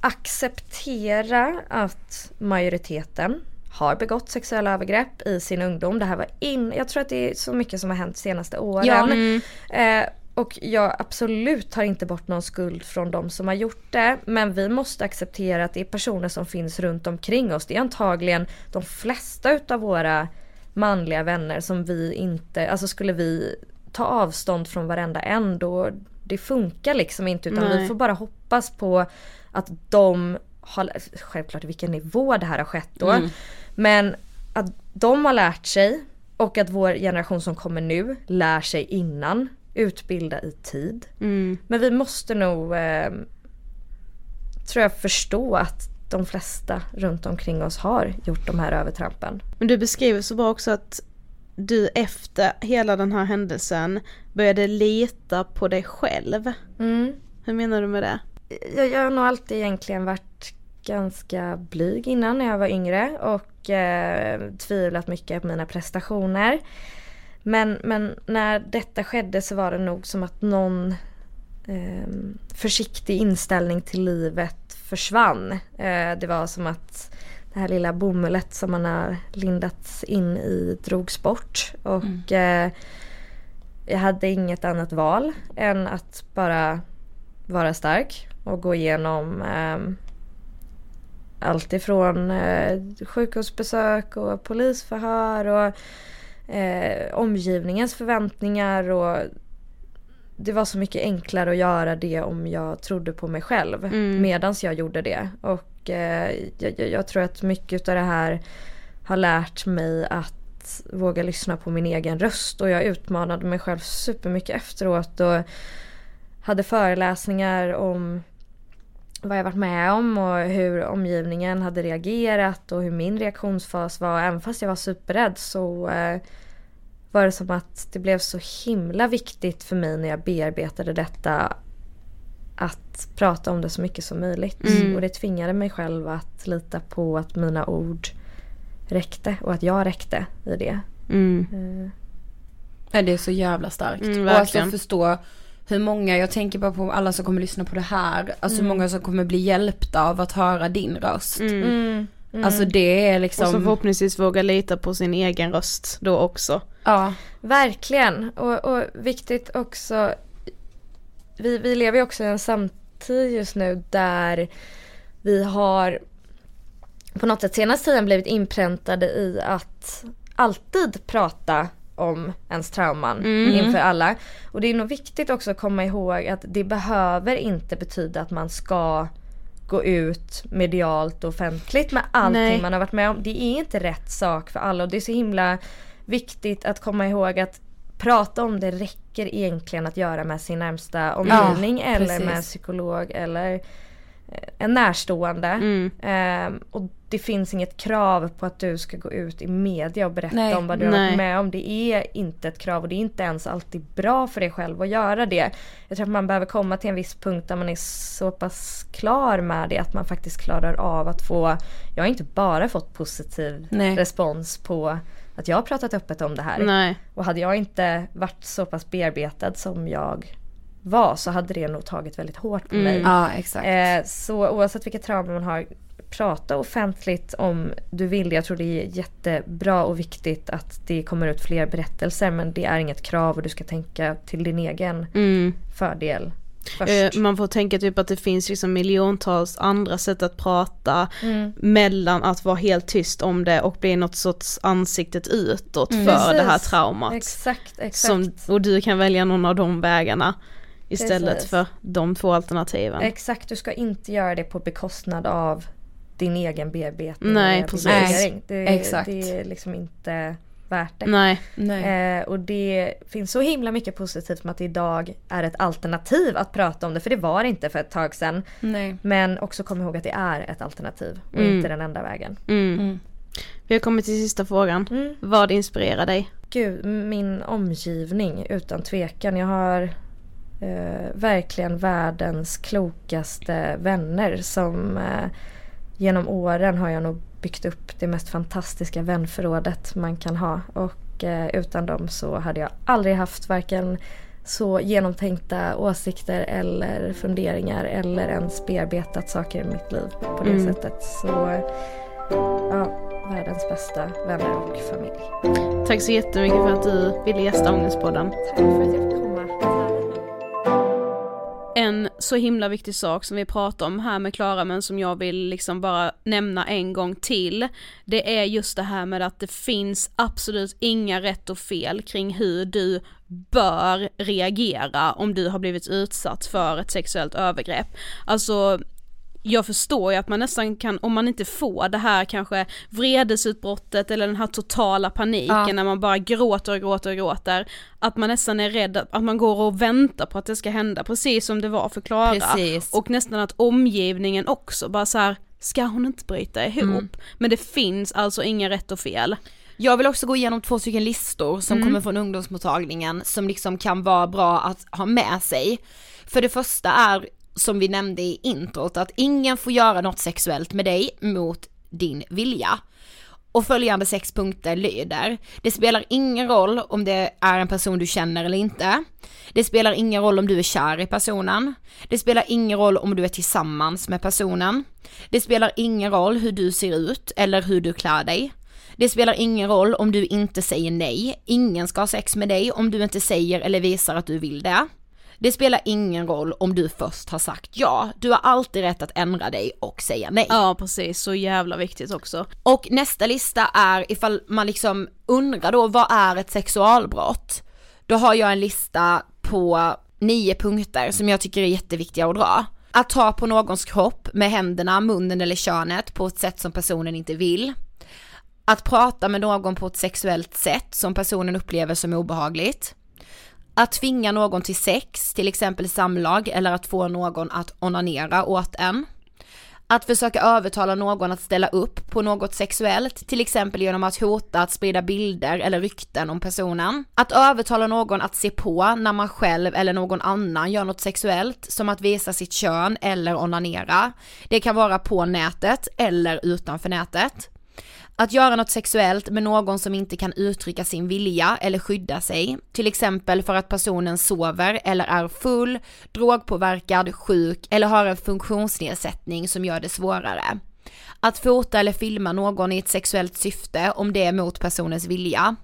[SPEAKER 13] acceptera att majoriteten har begått sexuella övergrepp i sin ungdom. Det här var in, jag tror att det är så mycket som har hänt senaste åren.
[SPEAKER 14] Ja. Mm.
[SPEAKER 13] Eh, och jag absolut tar inte bort någon skuld från de som har gjort det. Men vi måste acceptera att det är personer som finns runt omkring oss. Det är antagligen de flesta utav våra manliga vänner som vi inte, alltså skulle vi ta avstånd från varenda en då det funkar liksom inte utan
[SPEAKER 2] Nej.
[SPEAKER 13] vi får bara hoppas på att de har, självklart vilken nivå det här har skett då.
[SPEAKER 14] Mm.
[SPEAKER 13] Men att de har lärt sig och att vår generation som kommer nu lär sig innan. Utbilda i tid.
[SPEAKER 2] Mm.
[SPEAKER 13] Men vi måste nog eh, tror jag förstå att de flesta runt omkring oss har gjort de här övertrampen.
[SPEAKER 2] Men du beskriver så bra också att du efter hela den här händelsen började lita på dig själv.
[SPEAKER 13] Mm.
[SPEAKER 2] Hur menar du med det?
[SPEAKER 13] Jag, jag har nog alltid egentligen varit ganska blyg innan när jag var yngre och eh, tvivlat mycket på mina prestationer. Men, men när detta skedde så var det nog som att någon eh, försiktig inställning till livet försvann. Eh, det var som att det här lilla bomullet som man har lindats in i drogs bort. Och eh, jag hade inget annat val än att bara vara stark och gå igenom eh, allt ifrån eh, sjukhusbesök och polisförhör och eh, omgivningens förväntningar och det var så mycket enklare att göra det om jag trodde på mig själv
[SPEAKER 2] Mm.
[SPEAKER 13] medans jag gjorde det. Och eh, jag, jag, jag tror att mycket av det här har lärt mig att våga lyssna på min egen röst och jag utmanade mig själv supermycket efteråt och hade föreläsningar om vad jag varit med om och hur omgivningen hade reagerat och hur min reaktionsfas var. Även fast jag var superrädd så eh, var det som att det blev så himla viktigt för mig när jag bearbetade detta att prata om det så mycket som möjligt.
[SPEAKER 2] Mm.
[SPEAKER 13] Och det tvingade mig själv att lita på att mina ord räckte och att jag räckte i det.
[SPEAKER 2] Mm.
[SPEAKER 14] Ja, det är så jävla starkt.
[SPEAKER 2] Mm,
[SPEAKER 14] och alltså
[SPEAKER 2] verkligen.
[SPEAKER 14] förstå hur många, jag tänker bara på alla som kommer lyssna på det här, alltså hur
[SPEAKER 2] Mm.
[SPEAKER 14] många som kommer bli hjälpta av att höra din röst.
[SPEAKER 2] Mm.
[SPEAKER 13] Mm.
[SPEAKER 14] Alltså det är
[SPEAKER 2] Och
[SPEAKER 14] liksom...
[SPEAKER 2] som förhoppningsvis vågar lita på sin egen röst då också.
[SPEAKER 14] Ja.
[SPEAKER 13] Verkligen. Och, och viktigt också. Vi, vi lever ju också i en samtid just nu där vi har på något sätt senaste tiden blivit inpräntade i att alltid prata om ens trauman
[SPEAKER 2] Mm.
[SPEAKER 13] inför alla. Och det är nog viktigt också att komma ihåg att det behöver inte betyda att man ska gå ut medialt och offentligt med allting
[SPEAKER 2] Nej.
[SPEAKER 13] man har varit med om. Det är inte rätt sak för alla och det är så himla viktigt att komma ihåg att prata om det räcker egentligen att göra med sin närmsta omgivning
[SPEAKER 14] Ja,
[SPEAKER 13] eller
[SPEAKER 14] precis.
[SPEAKER 13] med psykolog eller en närstående.
[SPEAKER 2] Mm.
[SPEAKER 13] Ehm, och det finns inget krav på att du ska gå ut i media och berätta
[SPEAKER 14] Nej.
[SPEAKER 13] om vad du har
[SPEAKER 2] Nej.
[SPEAKER 13] varit med om. Det är inte ett krav och det är inte ens alltid bra för dig själv att göra det. Jag tror att man behöver komma till en viss punkt där man är så pass klar med det att man faktiskt klarar av att få, jag har inte bara fått positiv
[SPEAKER 14] Nej.
[SPEAKER 13] respons på att jag har pratat öppet om det här. Och hade jag inte varit så pass bearbetad som jag var så hade det nog tagit väldigt hårt på
[SPEAKER 2] Mm.
[SPEAKER 13] mig.
[SPEAKER 14] Ja, exakt.
[SPEAKER 13] Eh, så oavsett vilka trauman man har, prata offentligt om du vill. Jag tror det är jättebra och viktigt att det kommer ut fler berättelser men det är inget krav och du ska tänka till din egen
[SPEAKER 2] Mm.
[SPEAKER 13] fördel först.
[SPEAKER 2] Eh, Man får tänka typ att det finns liksom miljontals andra sätt att prata
[SPEAKER 13] Mm.
[SPEAKER 2] mellan att vara helt tyst om det och bli något sorts ansiktet utåt
[SPEAKER 13] Mm.
[SPEAKER 2] för det här
[SPEAKER 13] Precis.
[SPEAKER 2] traumat.
[SPEAKER 13] Exakt, exakt.
[SPEAKER 2] Som, och du kan välja någon av de vägarna istället
[SPEAKER 13] Precis.
[SPEAKER 2] för de två alternativen.
[SPEAKER 13] Exakt, du ska inte göra det på bekostnad av din egen bearbetning.
[SPEAKER 2] Nej, precis.
[SPEAKER 13] rehabilitering. Det,
[SPEAKER 14] Exakt.
[SPEAKER 13] det är liksom inte värt det.
[SPEAKER 2] Nej.
[SPEAKER 14] Nej.
[SPEAKER 13] Eh, och det finns så himla mycket positivt med att det idag är ett alternativ att prata om det. För det var det inte för ett tag sedan.
[SPEAKER 14] Nej.
[SPEAKER 13] Men också kom ihåg att det är ett alternativ och
[SPEAKER 2] Mm.
[SPEAKER 13] inte den enda vägen.
[SPEAKER 2] Mm.
[SPEAKER 14] Mm.
[SPEAKER 2] Vi har kommit till sista frågan.
[SPEAKER 13] Mm.
[SPEAKER 2] Vad inspirerar dig?
[SPEAKER 13] Gud, min omgivning utan tvekan. Jag har eh, verkligen världens klokaste vänner som eh, genom åren har jag nog byggt upp det mest fantastiska vänförrådet man kan ha. Och eh, utan dem så hade jag aldrig haft varken så genomtänkta åsikter eller funderingar eller ens bearbetat saker i mitt liv på det
[SPEAKER 2] Mm.
[SPEAKER 13] sättet. Så ja, världens bästa vänner och familj.
[SPEAKER 2] Tack så jättemycket för att du ville gästa Ångestpodden.
[SPEAKER 13] Tack för att jag
[SPEAKER 2] en så himla viktig sak som vi pratar om här med Klara men som jag vill liksom bara nämna en gång till. Det är just det här med att det finns absolut inga rätt och fel kring hur du bör reagera om du har blivit utsatt för ett sexuellt övergrepp. Alltså jag förstår ju att man nästan kan, om man inte får det här kanske vredesutbrottet eller den här totala paniken
[SPEAKER 3] Ja.
[SPEAKER 2] när man bara gråter och gråter och gråter, att man nästan är rädd att, man går och väntar på att det ska hända, precis som det var för Klara.
[SPEAKER 3] Precis.
[SPEAKER 2] Och nästan att omgivningen också bara så här, ska hon inte bryta ihop?
[SPEAKER 3] Mm.
[SPEAKER 2] Men det finns alltså inga rätt och fel.
[SPEAKER 3] Jag vill också gå igenom två stycken listor som
[SPEAKER 2] Mm.
[SPEAKER 3] kommer från ungdomsmottagningen som liksom kan vara bra att ha med sig. För det första är, som vi nämnde i introt, att ingen får göra något sexuellt med dig mot din vilja. Och följande sex punkter lyder, det spelar ingen roll om det är en person du känner eller inte. Det spelar ingen roll om du är kär i personen. Det spelar ingen roll om du är tillsammans med personen. Det spelar ingen roll hur du ser ut eller hur du klär dig. Det spelar ingen roll om du inte säger nej. Ingen ska ha sex med dig om du inte säger eller visar att du vill det. Det spelar ingen roll om du först har sagt ja. Du har alltid rätt att ändra dig och säga nej.
[SPEAKER 2] Ja precis, så jävla viktigt också.
[SPEAKER 3] Och nästa lista är ifall man liksom undrar då vad är ett sexualbrott? Då har jag en lista på nio punkter som jag tycker är jätteviktiga att dra. Att ta på någons kropp med händerna, munnen eller könet på ett sätt som personen inte vill. Att prata med någon på ett sexuellt sätt som personen upplever som obehagligt. Att tvinga någon till sex, till exempel samlag eller att få någon att onanera åt en. Att försöka övertala någon att ställa upp på något sexuellt, till exempel genom att hota att sprida bilder eller rykten om personen. Att övertala någon att se på när man själv eller någon annan gör något sexuellt, som att visa sitt kön eller onanera. Det kan vara på nätet eller utanför nätet. Att göra något sexuellt med någon som inte kan uttrycka sin vilja eller skydda sig, till exempel för att personen sover eller är full, drogpåverkad, sjuk eller har en funktionsnedsättning som gör det svårare. Att fota eller filma någon i ett sexuellt syfte om det är mot personens vilja.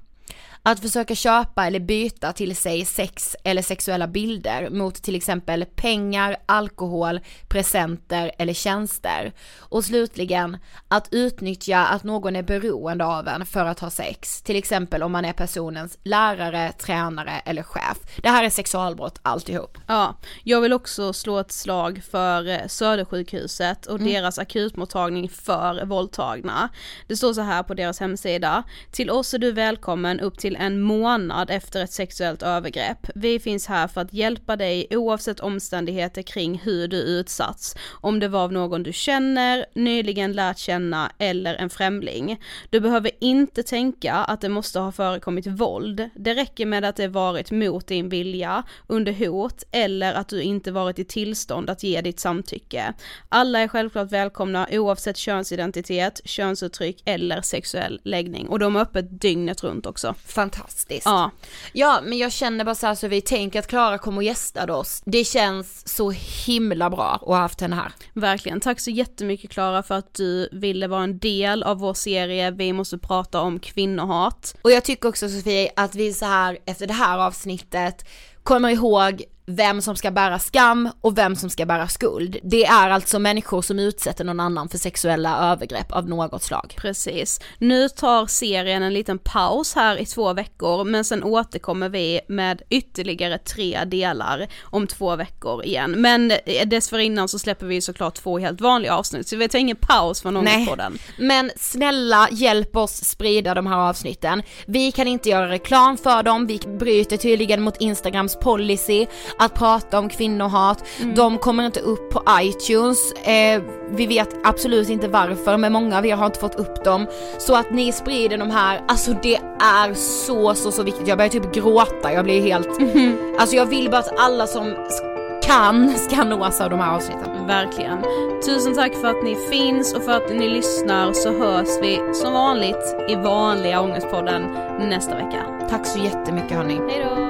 [SPEAKER 3] Att försöka köpa eller byta till sig sex eller sexuella bilder mot till exempel pengar, alkohol, presenter eller tjänster. Och slutligen att utnyttja att någon är beroende av en för att ha sex, till exempel om man är personens lärare, tränare eller chef. Det här är sexualbrott alltihop.
[SPEAKER 2] Ja, jag vill också slå ett slag för eh, Södersjukhuset och
[SPEAKER 3] Mm.
[SPEAKER 2] deras akutmottagning för våldtagna. Det står så här på deras hemsida. Till oss är du välkommen upp till en månad efter ett sexuellt övergrepp. Vi finns här för att hjälpa dig oavsett omständigheter kring hur du utsatts. Om det var av någon du känner, nyligen lärt känna eller en främling. Du behöver inte tänka att det måste ha förekommit våld. Det räcker med att det varit mot din vilja, under hot eller att du inte varit i tillstånd att ge ditt samtycke. Alla är självklart välkomna oavsett könsidentitet, könsuttryck eller sexuell läggning. Och de är öppet dygnet runt också.
[SPEAKER 3] Fantastiskt.
[SPEAKER 2] Ja.
[SPEAKER 3] Ja, men jag känner bara så här så vi tänker att Klara kommer och gästa oss. Det känns så himla bra att ha haft henne här.
[SPEAKER 2] Verkligen, tack så jättemycket Klara för att du ville vara en del av vår serie Vi måste prata om kvinnohat.
[SPEAKER 3] Och jag tycker också Sofie att vi så här efter det här avsnittet kommer ihåg vem som ska bära skam och vem som ska bära skuld. Det är alltså människor som utsätter någon annan för sexuella övergrepp av något slag.
[SPEAKER 2] Precis. Nu tar serien en liten paus här i två veckor men sen återkommer vi med ytterligare tre delar om två veckor igen. Men eh, dessförinnan så släpper vi såklart två helt vanliga avsnitt så vi tar ingen paus från
[SPEAKER 3] Nej.
[SPEAKER 2] podden.
[SPEAKER 3] Men snälla hjälp oss sprida de här avsnitten. Vi kan inte göra reklam för dem, vi bryter tydligen mot Instagrams policy att prata om kvinnohat. De kommer inte upp på iTunes. Eh, vi vet absolut inte varför men många av er har inte fått upp dem. Så att ni sprider de här, alltså det är så så så viktigt. Jag börjar typ gråta, jag blir helt, alltså jag vill bara att alla som kan ska nås av de här avsnitten.
[SPEAKER 2] Verkligen. Tusen tack för att ni finns och för att ni lyssnar så hörs vi som vanligt i vanliga Ångestpodden nästa vecka.
[SPEAKER 3] Tack så jättemycket hörni.
[SPEAKER 2] Hejdå!